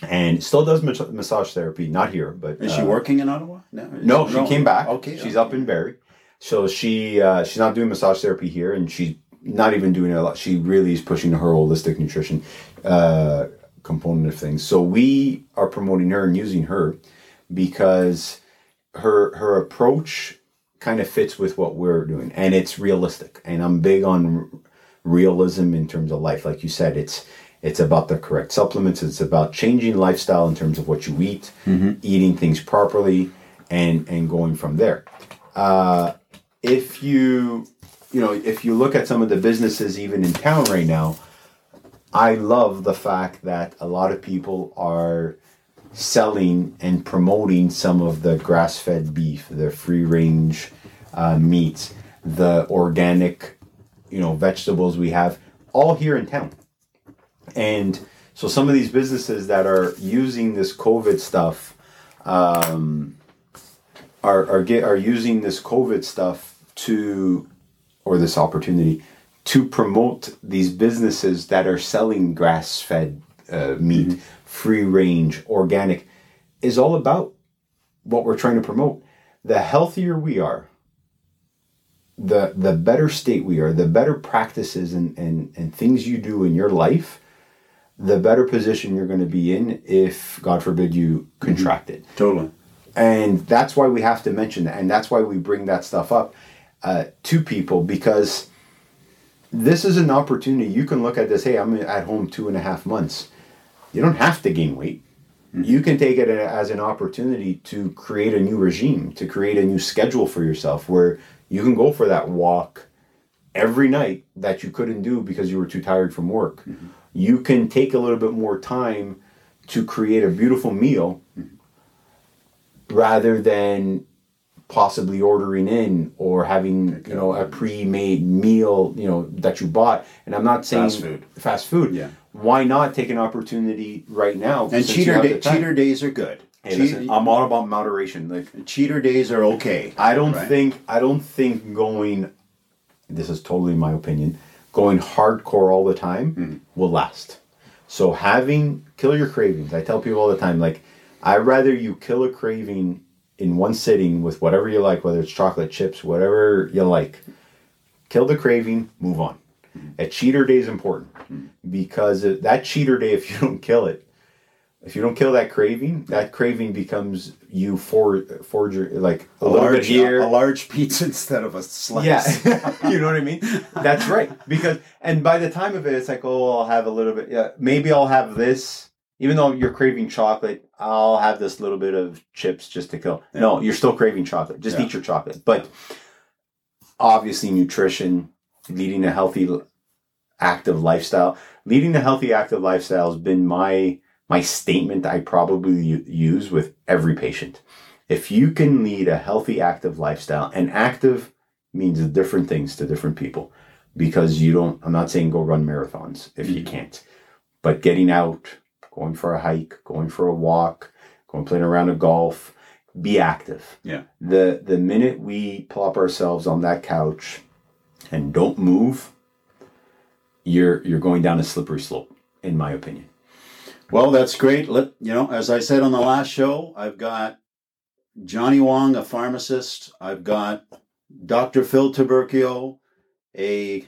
and still does mas- massage therapy. Not here, but Is she uh, working in Ottawa? No. No, she came back. Okay. she's okay. up in Barrie. So she uh, she's not doing massage therapy here, and she's not even doing a lot. She really is pushing her holistic nutrition uh, component of things. So we are promoting her and using her because her her approach kind of fits with what we're doing, and it's realistic. And I'm big on realism in terms of life, like you said. It's it's about the correct supplements. It's about changing lifestyle in terms of what you eat, eating things properly, and and going from there. Uh, if you you know if you look at some of the businesses even in town right now, I love the fact that a lot of people are selling and promoting some of the grass-fed beef, the free-range uh, meats, the organic, you know, vegetables we have, all here in town. And so some of these businesses that are using this COVID stuff um, are are get, are using this COVID stuff to or this opportunity to promote these businesses that are selling grass-fed uh, meat, free range, organic, is all about what we're trying to promote. The healthier we are, the the better state we are, the better practices and, and, and things you do in your life, the better position you're going to be in if, God forbid, you contract it. Totally. and that's why we have to mention that and that's why we bring that stuff up uh, to people because this is an opportunity you can look at this hey i'm at home two and a half months. You don't have to gain weight. You can take it as an opportunity to create a new regime to create a new schedule for yourself where you can go for that walk every night that you couldn't do because you were too tired from work. Mm-hmm. You can take a little bit more time to create a beautiful meal mm-hmm. rather than possibly ordering in or having you know a pre-made meal you know that you bought. And i'm not saying Fast food. fast food. Yeah. why not take an opportunity right now? And cheater day, cheater days are good. Hey, listen, i'm all about moderation. Like cheater days are okay. i don't Right. think i don't think going this is totally my opinion going hardcore all the time Mm-hmm. will last. So having kill your cravings. I tell people all the time like i rather you kill a craving in one sitting with whatever you like whether it's chocolate chips whatever you like. Kill the craving move on. A cheater day is important because that cheater day if you don't kill it if you don't kill that craving that craving becomes you for forger like a, A little large, bit here a large pizza (laughs) instead of a slice. yeah, (laughs) you know what I mean. (laughs) That's right. Because and by the time of it, it's like, oh, I'll have a little bit. Yeah, maybe I'll have this. Even though you're craving chocolate, I'll have this little bit of chips just to kill. No, you're still craving chocolate. Just Yeah. eat your chocolate. But obviously, nutrition, leading a healthy, active lifestyle. Leading a healthy, active lifestyle has been my my statement. I probably use with every patient. If you can lead a healthy, active lifestyle, and active means different things to different people because you don't i'm not saying go run marathons if you mm-hmm. can't but getting out going for a hike going for a walk going playing around a golf be active Yeah. the the minute we plop ourselves on that couch and don't move you're you're going down a slippery slope in my opinion Well, that's great. Let you know, as I said on the last show, I've got Johnny Wong, a pharmacist. I've got Dr. Phil Tubercio, a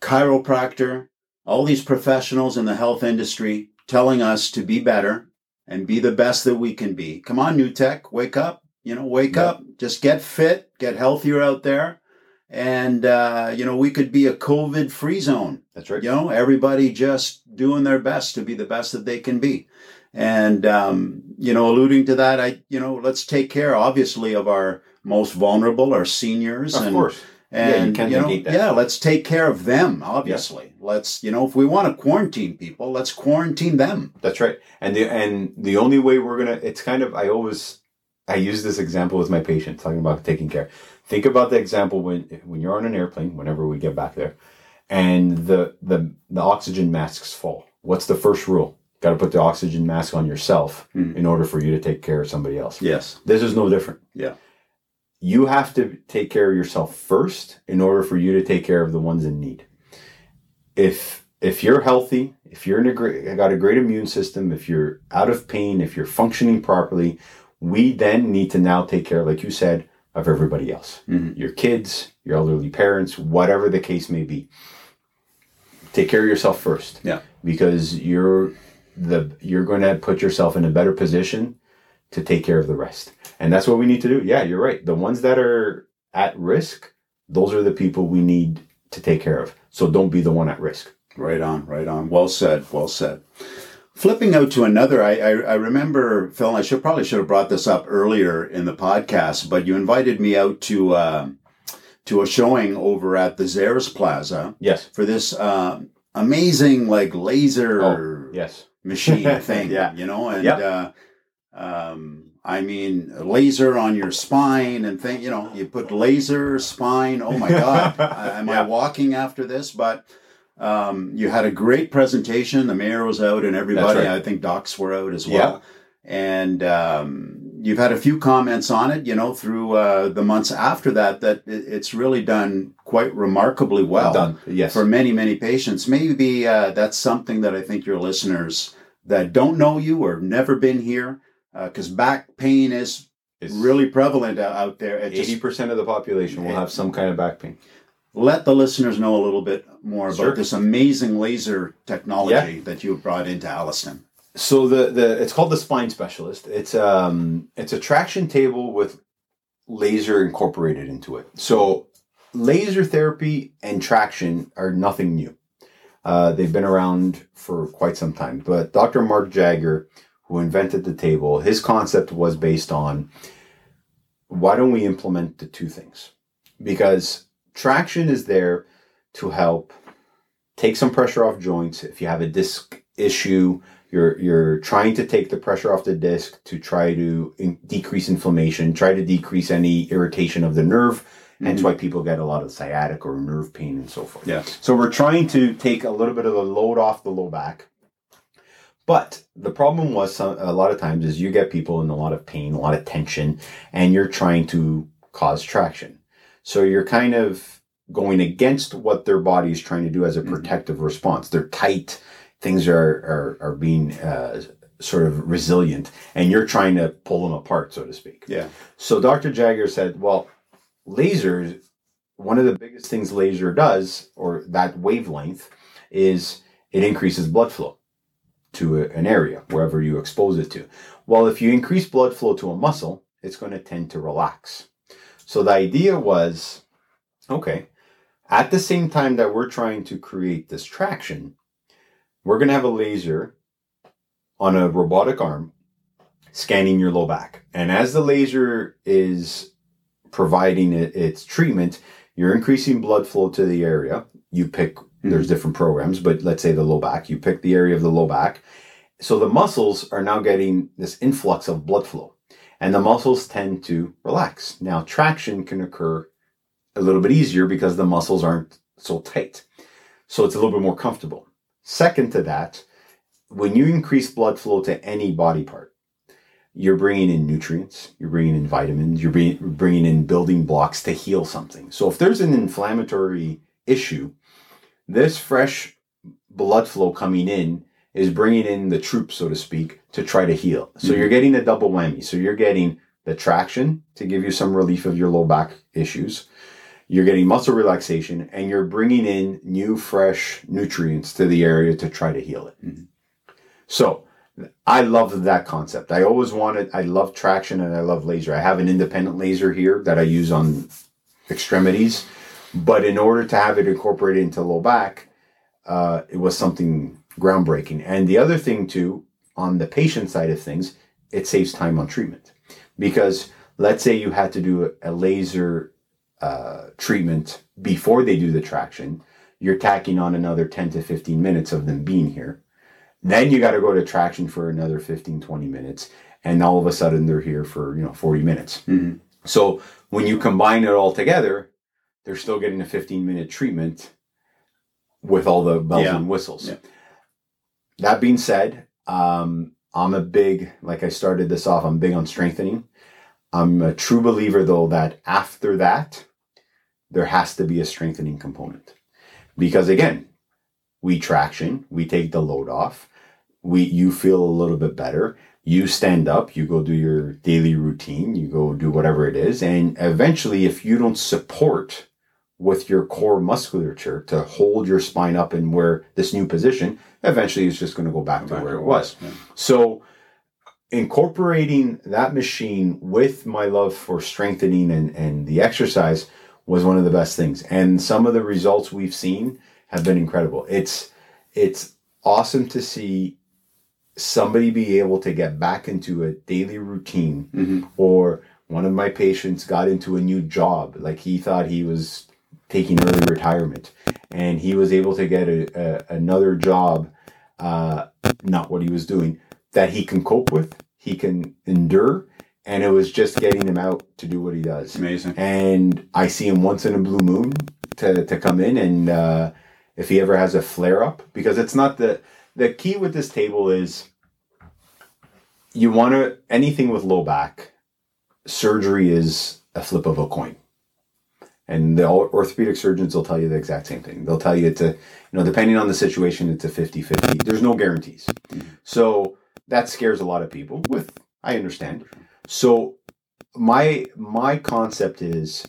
chiropractor. all these professionals in the health industry telling us to be better and be the best that we can be. Come on, New Tec, wake up. You know, wake Yeah. up. Just get fit, get healthier out there, and uh, you know we could be a COVID free zone. That's right. You know, everybody just doing their best to be the best that they can be. And, um, you know, alluding to that, I, you know, let's take care, obviously, of our most vulnerable, our seniors. Of and, course. Yeah, you And, can't know, that. yeah, let's take care of them, obviously. Let's, you know, if we want to quarantine people, let's quarantine them. That's right. And the and the only way we're gonna it's kind of I always I use this example with my patients talking about taking care. Think about the example when when you're on an airplane, whenever we get back there, and the the the oxygen masks fall. What's the first rule? Got to put the oxygen mask on yourself Hmm. in order for you to take care of somebody else. Yes. This is no different. Yeah. You have to take care of yourself first in order for you to take care of the ones in need. If if you're healthy, if you're in a great, got a great immune system, if you're out of pain, if you're functioning properly, we then need to now take care, like you said, of everybody else. Mhm. Your kids, your elderly parents, whatever the case may be. Take care of yourself first Yeah. because you're the you're going to put yourself in a better position to take care of the rest. And that's what we need to do. Yeah, you're right. The ones that are at risk, those are the people we need to take care of. So don't be the one at risk. Right on, right on. Well said, well said. Flipping out to another, I, I, I remember, Phil, I should probably should have brought this up earlier in the podcast, but you invited me out to uh, to a showing over at the Zehrs Plaza Yes. for this um amazing like laser Oh, yes. machine (laughs) thing. Yeah. You know, and Yep. uh, um, I mean, laser on your spine and thing. You know, you put laser spine. Oh my God, (laughs) I- am I walking after this? But um, you had a great presentation. The mayor was out, and everybody. right. I think docs were out as well. And um, you've had a few comments on it, you know, through uh, the months after that. That it's really done quite remarkably well Done. Yes. for many many patients maybe uh, that's something that i think your listeners that don't know you or never been here because back pain is It's really prevalent out there eighty percent of the population will have some kind of back pain. Let the listeners know a little bit more about Sure. this amazing laser technology that you brought into alliston So the the it's called the spine specialist. It's um it's a traction table with laser incorporated into it. So laser therapy and traction are nothing new. Uh, they've been around for quite some time. But Dr. Mark Jagger, who invented the table, his concept was based on why don't we implement the two things? Because traction is there to help take some pressure off joints. If you have a disc issue, you're you're trying to take the pressure off the disc to try to in- decrease inflammation, try to decrease any irritation of the nerve. Hence mm-hmm. why people get a lot of sciatic or nerve pain and so forth. Yeah. So we're trying to take a little bit of the load off the low back. But the problem was some, a lot of times is you get people in a lot of pain, a lot of tension, and you're trying to cause traction. So you're kind of going against what their body is trying to do as a Mhm. protective response. They're tight, things are are, are being uh, sort of resilient, and you're trying to pull them apart, so to speak. yeah So Dr. Jagger said, well, lasers, one of the biggest things laser does, or that wavelength, is it increases blood flow to a- an area, wherever you expose it to. Well, if you increase blood flow to a muscle, it's going to tend to relax. So the idea was, okay, at the same time that we're trying to create this traction, we're going to have a laser on a robotic arm scanning your low back. And as the laser is providing it, its treatment, you're increasing blood flow to the area. You pick, hmm. there's different programs, but let's say the low back, you pick the area of the low back. So the muscles are now getting this influx of blood flow and the muscles tend to relax. Now, traction can occur a little bit easier because the muscles aren't so tight. So it's a little bit more comfortable. Second to that, when you increase blood flow to any body part, you're bringing in nutrients, you're bringing in vitamins, you're bringing, in building blocks to heal something. So if there's an inflammatory issue, this fresh blood flow coming in is bringing in the troops, so to speak, to try to heal. So Mhm. you're getting a double whammy. So you're getting the traction to give you some relief of your low back issues. you're getting muscle relaxation, and you're bringing in new, fresh nutrients to the area to try to heal it. Mhm. So, I love that concept. I always wanted, I love traction and I love laser. I have an independent laser here that I use on extremities, but in order to have it incorporated into low back, uh, it was something groundbreaking. And the other thing, too, on the patient side of things, it saves time on treatment. Because let's say you had to do a, laser uh, treatment before they do the traction, you're tacking on another 10 to 15 minutes of them being here. Then you got to go to traction for another 15, 20 minutes. And all of a sudden they're here for, you know, 40 minutes. Mhm. So when you combine it all together, they're still getting a 15 minute treatment with all the bells Yeah. and whistles. Yeah. That being said, um, I'm a big, like I started this off, I'm big on strengthening. I'm a true believer though that after that, there has to be a strengthening component. Because again, we traction, we take the load off, we you feel a little bit better. You stand up, you go do your daily routine, you go do whatever it is, and eventually if you don't support with your core musculature to hold your spine up in where this new position, eventually is just going to go back to Back where it was. Yeah. So incorporating that machine with my love for strengthening and, and the exercise was one of the best things. And some of the results we've seen have been incredible. It's it's awesome to see somebody be able to get back into a daily routine Mhm. or one of my patients got into a new job like he thought he was taking early retirement. And he was able to get a, a, another job uh, not what he was doing that he can cope with he can endure and it was just getting him out to do what he does. Amazing. and I see him once in a blue moon to, to come in and uh, if he ever has a flare up because it's not the the key with this table is you want to anything with low back surgery is a flip of a coin and the orthopedic surgeons will tell you the exact same thing. They'll tell you it's a you know depending on the situation it's a 50-50 there's no guarantees. So that scares a lot of people with i understand. So my my concept is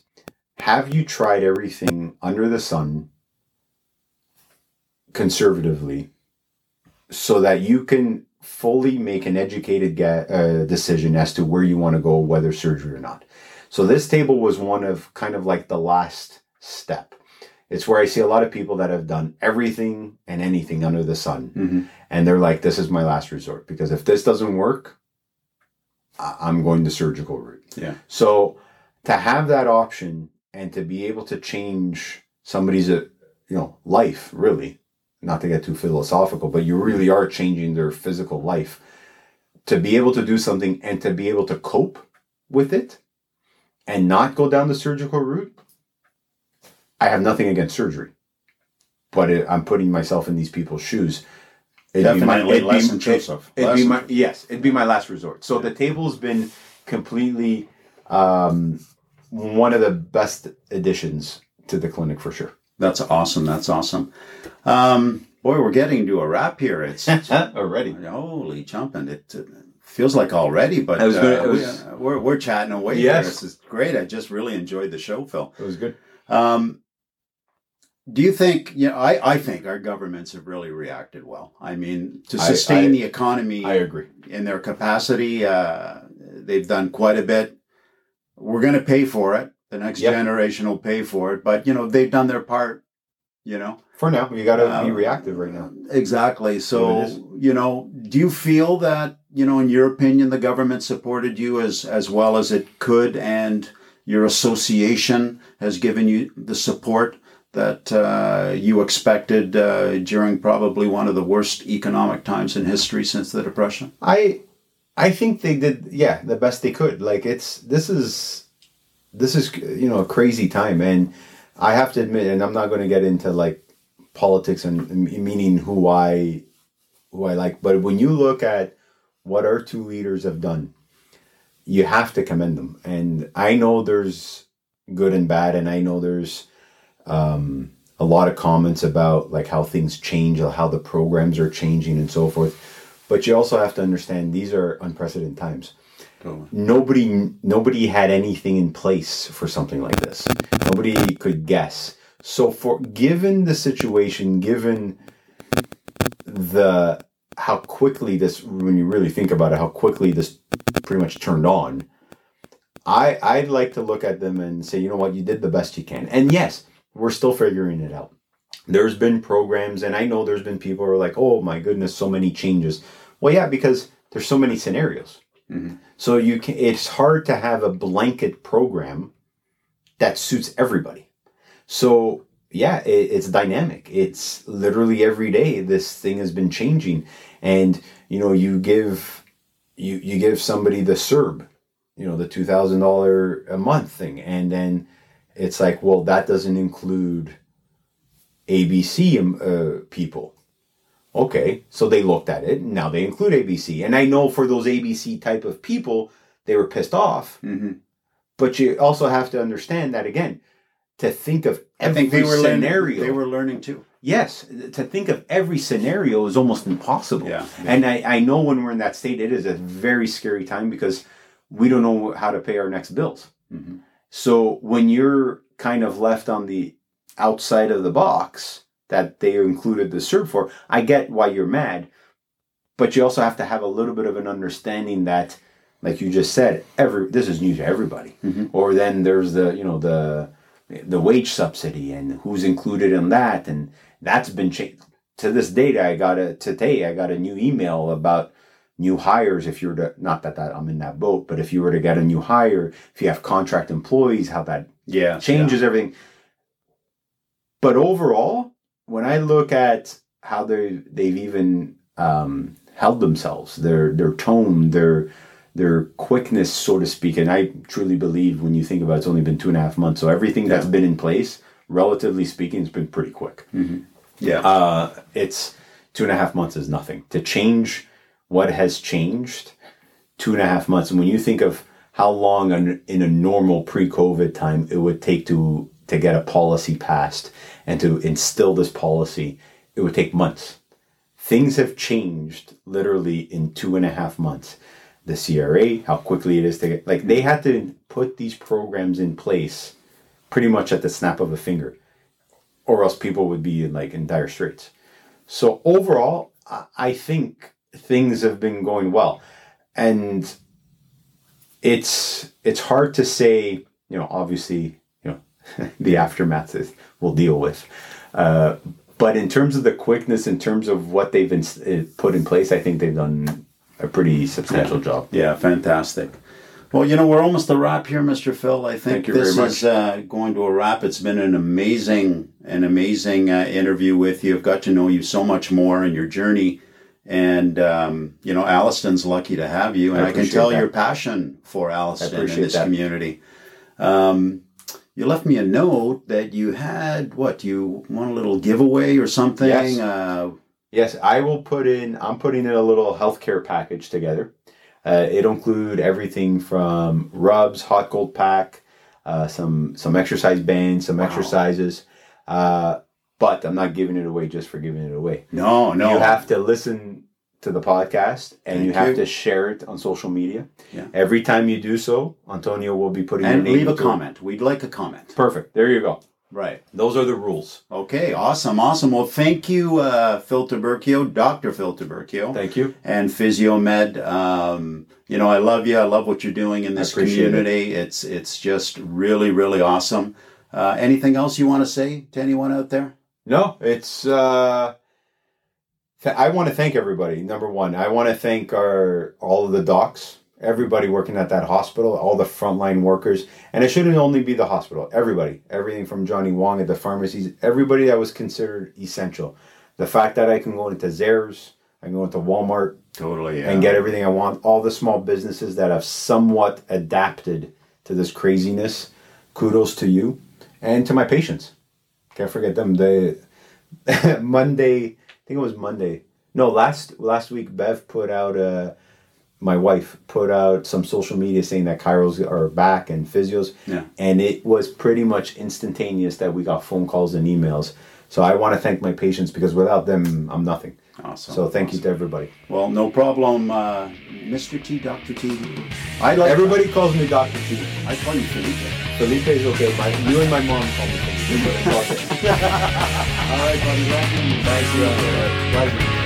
have you tried everything under the sun conservatively so that you can fully make an educated ga- uh, decision as to where you want to go whether surgery or not so this table was one of kind of like the last step it's where i see a lot of people that have done everything and anything under the sun Mhm. and they're like this is my last resort because if this doesn't work i'm going the surgical route Yeah. so to have that option and to be able to change somebody's uh, you know life really not to get too philosophical but you really are changing their physical life to be able to do something and to be able to cope with it and not go down the surgical route i have nothing against surgery but it, i'm putting myself in these people's shoes It'd be my- Definitely be- less it- intrusive. It'd Less be my yes, it'd be my last resort. So the table's been completely um, one of the best additions to the clinic for sure. That's awesome. That's awesome. Um, boy, we're getting to a wrap here. It's (laughs) Already. holy jumping. It uh, feels like already, but I was gonna- uh, it we, was- uh, we're we're chatting away. Yes. Here. This is great. I just really enjoyed the show, Phil. It was good. Um, do you think? You know, I I think our governments have really reacted well. I mean, to sustain I- the economy I agree. in their capacity, uh, they've done quite a bit. We're going to pay for it. The next Yep. generation will pay for it, but you know they've done their part. You know, For now, you got to be Um, reactive right now. Exactly. So, you know, do you feel that, you know, in your opinion, the government supported you as, as well as it could and your association has given you the support that uh, you expected uh, during probably one of the worst economic times in history since the Depression? I I think they did yeah the best they could. Like it's this is this is you know a crazy time, and I have to admit, and I'm not going to get into like politics and meaning who I who I like, but when you look at what our two leaders have done, you have to commend them. And I know there's good and bad, and I know there's um, a lot of comments about like how things change, or how the programs are changing, and so forth. But you also have to understand these are unprecedented times. Totally. Nobody, nobody had anything in place for something like this. Nobody could guess. So for given the situation, given the how quickly this when you really think about it, how quickly this pretty much turned on, I I'd like to look at them and say, you know what, you did the best you can. And yes, we're still figuring it out. There's been programs, and I know there's been people who are like, oh my goodness, so many changes. Well, yeah, because there's so many scenarios. Mm-hmm. So you can it's hard to have a blanket program that suits everybody. So yeah, it, it's dynamic. It's literally every day this thing has been changing, and you know you give you you give somebody the CERB, you know the two thousand dollar a month thing, and then it's like well that doesn't include ABC um, uh, people. Okay, so they looked at it. And Now they include ABC, and I know for those ABC type of people, they were pissed off. Mm-hmm. But you also have to understand that again, to think of I every think they were scenario. learning. They were learning too. yes, to think of every scenario is almost impossible. Yeah. And I, I know when we're in that state, it is a very scary time because we don't know how to pay our next bills. Mhm. So when you're kind of left on the outside of the box that they included the CERB for, I get why you're mad, but you also have to have a little bit of an understanding that, like you just said, every this is new to everybody. Mhm. Or then there's the you know the the wage subsidy and who's included in that, and that's been changed. To this date, I got a today I got a new email about new hires if you were to not that, that I'm in that boat, but if you were to get a new hire, if you have contract employees, how that Yeah. changes everything. But overall, when I look at how they they've even um, held themselves, their their tone, their their quickness, so to speak, and I truly believe when you think about it, it's only been two and a half months, so everything that's been in place, relatively speaking, has been pretty quick. Yeah. Uh, it's two and a half months is nothing to change what has changed. Two and a half months, and when you think of how long in, in a normal pre-COVID time it would take to to get a policy passed and to instill this policy, it would take months. Things have changed literally in two and a half months. The CRA, how quickly it is to get, like they had to put these programs in place pretty much at the snap of a finger or else people would be in like in dire straits. So overall, I- think things have been going well, and it's it's hard to say. You know, obviously, you know, (laughs) the aftermath is we'll deal with. Uh, but in terms of the quickness, in terms of what they've been, uh, put in place, I think they've done a pretty substantial job. Yeah, fantastic. Well, you know, we're almost a wrap here, Mr. Phil. I think this is uh, going to a wrap. It's been an amazing, an amazing uh, interview with you. I've got to know you so much more in your journey. And, um, you know, Alliston's lucky to have you. And I I, can tell that. your passion for Alliston and this that. community. Um, you left me a note that you had, what, you want a little giveaway or something? Yes. Uh, Yes, I will put in. I'm putting in a little healthcare package together. Uh, it'll include everything from rubs, hot cold pack, uh, some some exercise bands, some Wow. exercises. Uh, but I'm not giving it away just for giving it away. no, no. You have to listen to the podcast and you have you. to share it on social media. Yeah. Every time you do so, Antonio will be putting and leave a comment. We'd like a comment. Perfect. There you go. Right. Those are the rules. Okay, awesome, awesome. Well, thank you, uh, Phil Tubercio, Dr. Phil Tubercio, Thank you. and PhysioMed. Um, you know, I love you. I love what you're doing in this appreciate it. community. It's it's just really, really awesome. Uh, anything else you want to say to anyone out there? No, it's. Uh, th- I want to thank everybody. Number one, I want to thank our all of the docs, everybody working at that hospital, all the frontline workers, and it shouldn't only be the hospital. Everybody, everything from Johnny Wong at the pharmacies, everybody that was considered essential. The fact that I can go into Zehrs, I can go into Walmart Totally. yeah. and get everything I want. All the small businesses that have somewhat adapted to this craziness. Kudos to you and to my patients. Can't forget them. They (laughs) Monday, I think it was Monday. No, last last week Bev put out uh my wife put out some social media saying that chiros are back and physios. Yeah. And it was pretty much instantaneous that we got phone calls and emails. So I want to thank my patients because without them I'm nothing. Awesome. So thank you to everybody. Well, no problem, uh, Mr. T, Dr. T. I like Everybody calls me Doctor T. I call you Felipe. Felipe is okay. My, you and my mom call me Felipe, but it's okay. All right, buddy. Love you. Thank you. Pleasure.